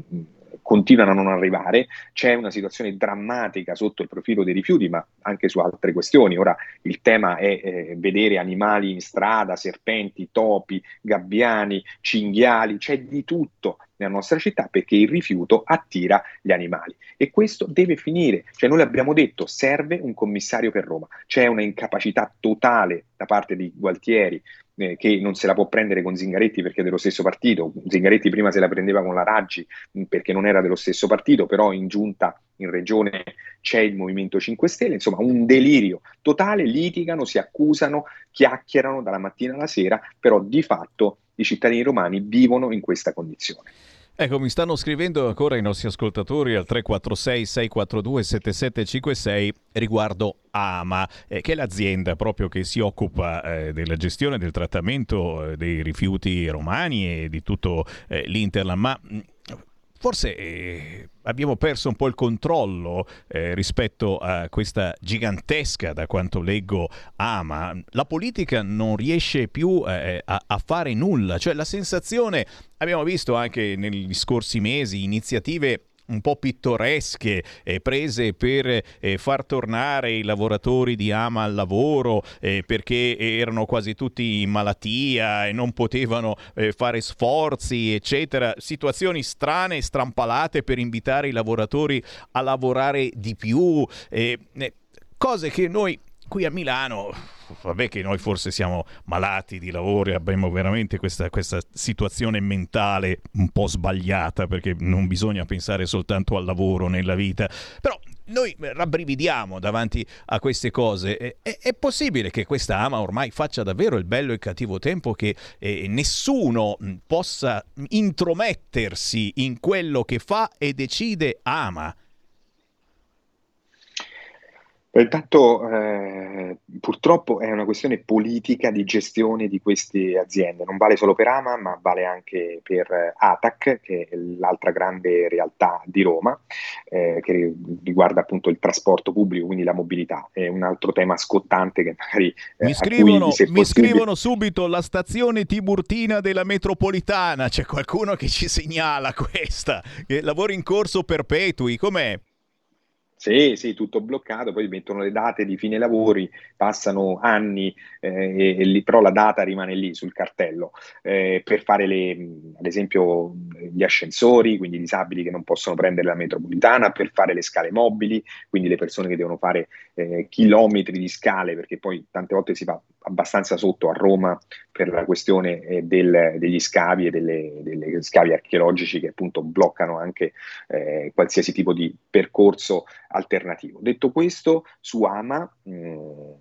Speaker 20: continuano a non arrivare, c'è una situazione drammatica sotto il profilo dei rifiuti, ma anche su altre questioni. Ora il tema è eh, vedere animali in strada, serpenti, topi, gabbiani, cinghiali, c'è di tutto nella nostra città perché il rifiuto attira gli animali e questo deve finire. Cioè noi l'abbiamo detto, serve un commissario per Roma, c'è una incapacità totale da parte di Gualtieri eh, che non se la può prendere con Zingaretti perché è dello stesso partito. Zingaretti prima se la prendeva con la Raggi perché non era dello stesso partito, però in giunta in regione c'è il Movimento 5 Stelle, insomma un delirio totale, litigano, si accusano, chiacchierano dalla mattina alla sera, però di fatto i cittadini romani vivono in questa condizione.
Speaker 2: Ecco, mi stanno scrivendo ancora i nostri ascoltatori al 346 642 7756 riguardo AMA, eh, che è l'azienda proprio che si occupa eh, della gestione del trattamento eh, dei rifiuti romani e di tutto eh, l'Interland. Ma mh, forse eh, abbiamo perso un po' il controllo eh, rispetto a questa gigantesca, da quanto leggo, ama. La politica non riesce più eh, a, a fare nulla, cioè la sensazione, abbiamo visto anche negli scorsi mesi, iniziative un po' pittoresche eh, prese per eh, far tornare i lavoratori di Ama al lavoro eh, perché erano quasi tutti in malattia e non potevano eh, fare sforzi, eccetera. Situazioni strane e strampalate per invitare i lavoratori a lavorare di più. eh, cose che noi qui a Milano, vabbè che noi forse siamo malati di lavoro e abbiamo veramente questa, questa situazione mentale un po' sbagliata perché non bisogna pensare soltanto al lavoro nella vita, però noi rabbrividiamo davanti a queste cose. È, è- possibile che questa ama ormai faccia davvero il bello e il cattivo tempo che eh, nessuno possa intromettersi in quello che fa e decide ama.
Speaker 20: Beh, Intanto eh, purtroppo è una questione politica di gestione di queste aziende, non vale solo per Ama, ma vale anche per eh, ATAC, che è l'altra grande realtà di Roma, eh, che riguarda appunto il trasporto pubblico, quindi la mobilità. È un altro tema scottante che magari eh,
Speaker 2: Mi
Speaker 20: cui,
Speaker 2: scrivono,
Speaker 20: se
Speaker 2: mi scrivono subito la stazione Tiburtina della metropolitana. C'è qualcuno che ci segnala questa. Eh, lavori in corso perpetui. Com'è?
Speaker 20: Sì, sì, tutto bloccato, poi mettono le date di fine lavori passano anni, eh, e, lì, però la data rimane lì sul cartello, eh, per fare le, ad esempio gli ascensori, quindi i disabili che non possono prendere la metropolitana, per fare le scale mobili, quindi le persone che devono fare eh, chilometri di scale, perché poi tante volte si va abbastanza sotto a Roma per la questione eh, del, degli scavi e delle, delle, scavi archeologici che appunto bloccano anche eh, qualsiasi tipo di percorso alternativo. Detto questo, su Ama mh,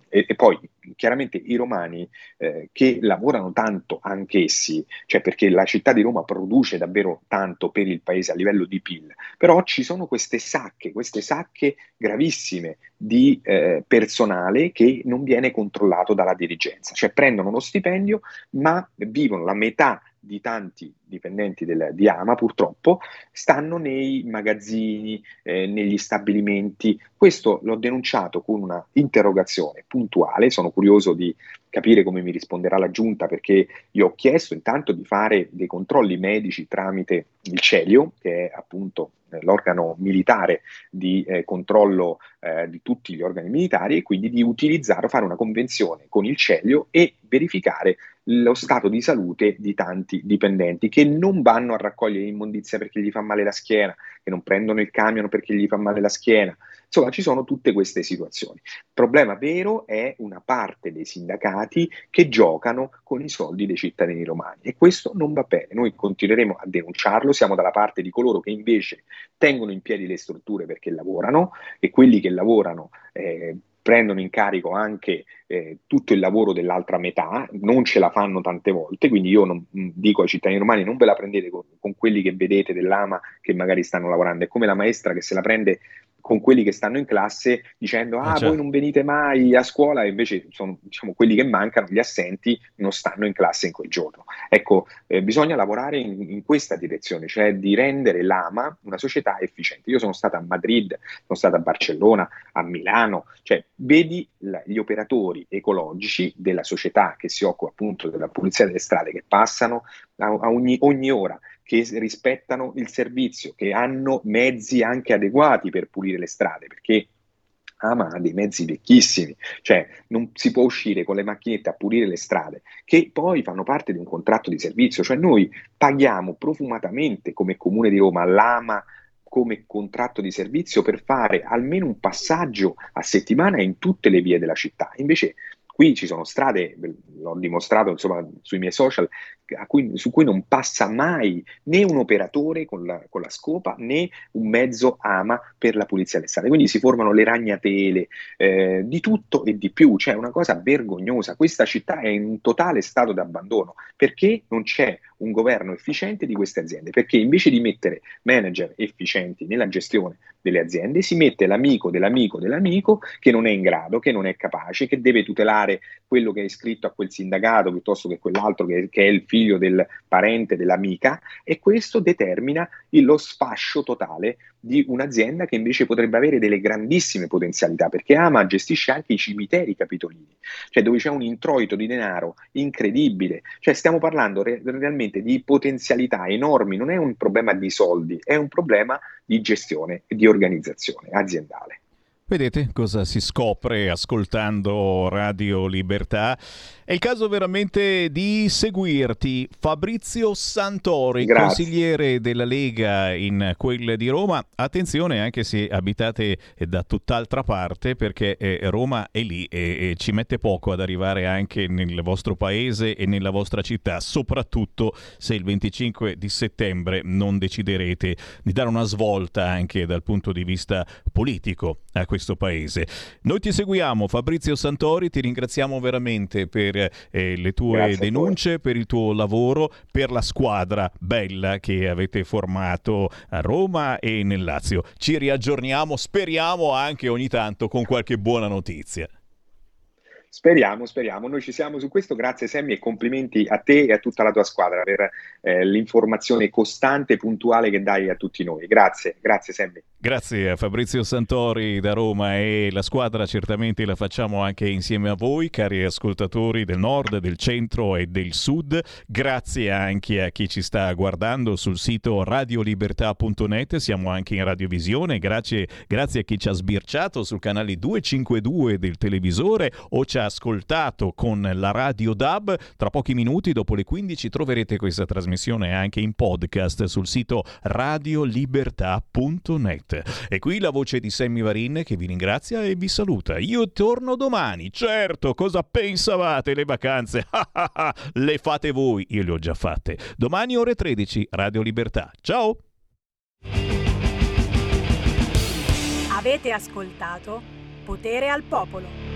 Speaker 20: e, e, poi chiaramente i romani eh, che lavorano tanto anch'essi, cioè perché la città di Roma produce davvero tanto per il paese a livello di PIL, però ci sono queste sacche, queste sacche gravissime di eh, personale che non viene controllato dalla dirigenza, cioè prendono uno stipendio ma vivono la metà di tanti dipendenti del, di Ama purtroppo stanno nei magazzini, eh, negli stabilimenti. Questo l'ho denunciato con una interrogazione puntuale, sono curioso di capire come mi risponderà la giunta perché io ho chiesto intanto di fare dei controlli medici tramite il CELIO, che è appunto l'organo militare di eh, controllo eh, di tutti gli organi militari e quindi di utilizzare, fare una convenzione con il CELIO e verificare lo stato di salute di tanti dipendenti che non vanno a raccogliere immondizia perché gli fa male la schiena, che non prendono il camion perché gli fa male la schiena. Insomma, ci sono tutte queste situazioni. Il problema vero è una parte dei sindacati che giocano con i soldi dei cittadini romani e questo non va bene. Noi continueremo a denunciarlo, siamo dalla parte di coloro che invece tengono in piedi le strutture perché lavorano e quelli che lavorano eh, prendono in carico anche eh, tutto il lavoro dell'altra metà, non ce la fanno tante volte, quindi io non, mm, dico ai cittadini romani non ve la prendete con, con quelli che vedete dell'AMA che magari stanno lavorando, è come la maestra che se la prende con quelli che stanno in classe dicendo ah, ah certo. voi non venite mai a scuola e invece sono diciamo, quelli che mancano, gli assenti, non stanno in classe in quel giorno. Ecco, eh, bisogna lavorare in, in, questa direzione, cioè di rendere l'AMA una società efficiente. Io sono stata a Madrid, sono stata a Barcellona, a Milano, cioè vedi la, gli operatori ecologici della società che si occupa appunto della pulizia delle strade che passano a, a ogni, ogni ora che rispettano il servizio, che hanno mezzi anche adeguati per pulire le strade, perché Ama ha dei mezzi vecchissimi, cioè non si può uscire con le macchinette a pulire le strade, che poi fanno parte di un contratto di servizio, cioè noi paghiamo profumatamente come Comune di Roma l'Ama come contratto di servizio per fare almeno un passaggio a settimana in tutte le vie della città. Invece qui ci sono strade, l'ho dimostrato insomma sui miei social, cui, su cui non passa mai né un operatore con la, con la, scopa né un mezzo AMA per la pulizia delle strade. Quindi si formano le ragnatele, eh, di tutto e di più, cioè una cosa vergognosa. Questa città è in un totale stato di abbandono perché non c'è un governo efficiente di queste aziende, perché invece di mettere manager efficienti nella gestione delle aziende, si mette l'amico dell'amico dell'amico che non è in grado, che non è capace, che deve tutelare quello che è iscritto a quel sindacato piuttosto che quell'altro che, che è il figlio del parente, dell'amica, e questo determina lo sfascio totale di un'azienda che invece potrebbe avere delle grandissime potenzialità, perché Ama gestisce anche i cimiteri capitolini, cioè dove c'è un introito di denaro incredibile, cioè stiamo parlando re- realmente di potenzialità enormi, non è un problema di soldi, è un problema di gestione e di organizzazione aziendale.
Speaker 2: Vedete cosa si scopre ascoltando Radio Libertà? È il caso veramente di seguirti. Fabrizio Santori, Grazie. consigliere della Lega in quella di Roma. Attenzione anche se abitate da tutt'altra parte perché eh, Roma è lì e, ci mette poco ad arrivare anche nel vostro paese e nella vostra città, soprattutto se il 25 di settembre non deciderete di dare una svolta anche dal punto di vista politico a questo questo paese. Noi ti seguiamo, Fabrizio Santori, ti ringraziamo veramente per eh, le tue Grazie denunce, per il tuo lavoro, per la squadra bella che avete formato a Roma e nel Lazio. Ci riaggiorniamo, speriamo anche ogni tanto con qualche buona notizia.
Speaker 20: Speriamo, speriamo. Noi ci siamo su questo. Grazie Sammy e complimenti a te e a tutta la tua squadra per eh, l'informazione costante e puntuale che dai a tutti noi. Grazie, grazie Sammy.
Speaker 2: Grazie a Fabrizio Santori da Roma e la squadra certamente la facciamo anche insieme a voi, cari ascoltatori del nord, del centro e del sud. Grazie anche a chi ci sta guardando sul sito radiolibertà.net, siamo anche in radiovisione. Grazie, grazie a chi ci ha sbirciato sul canale 252 del televisore o ci ha ascoltato con la radio DAB. Tra pochi minuti, dopo le 15, troverete questa trasmissione anche in podcast sul sito radiolibertà.net. E qui la voce di Sammy Varin che vi ringrazia e vi saluta. Io torno domani, certo, cosa pensavate le vacanze? [LAUGHS] le fate voi, io le ho già fatte. Domani ore 13, Radio Libertà. Ciao!
Speaker 22: Avete ascoltato Potere al Popolo.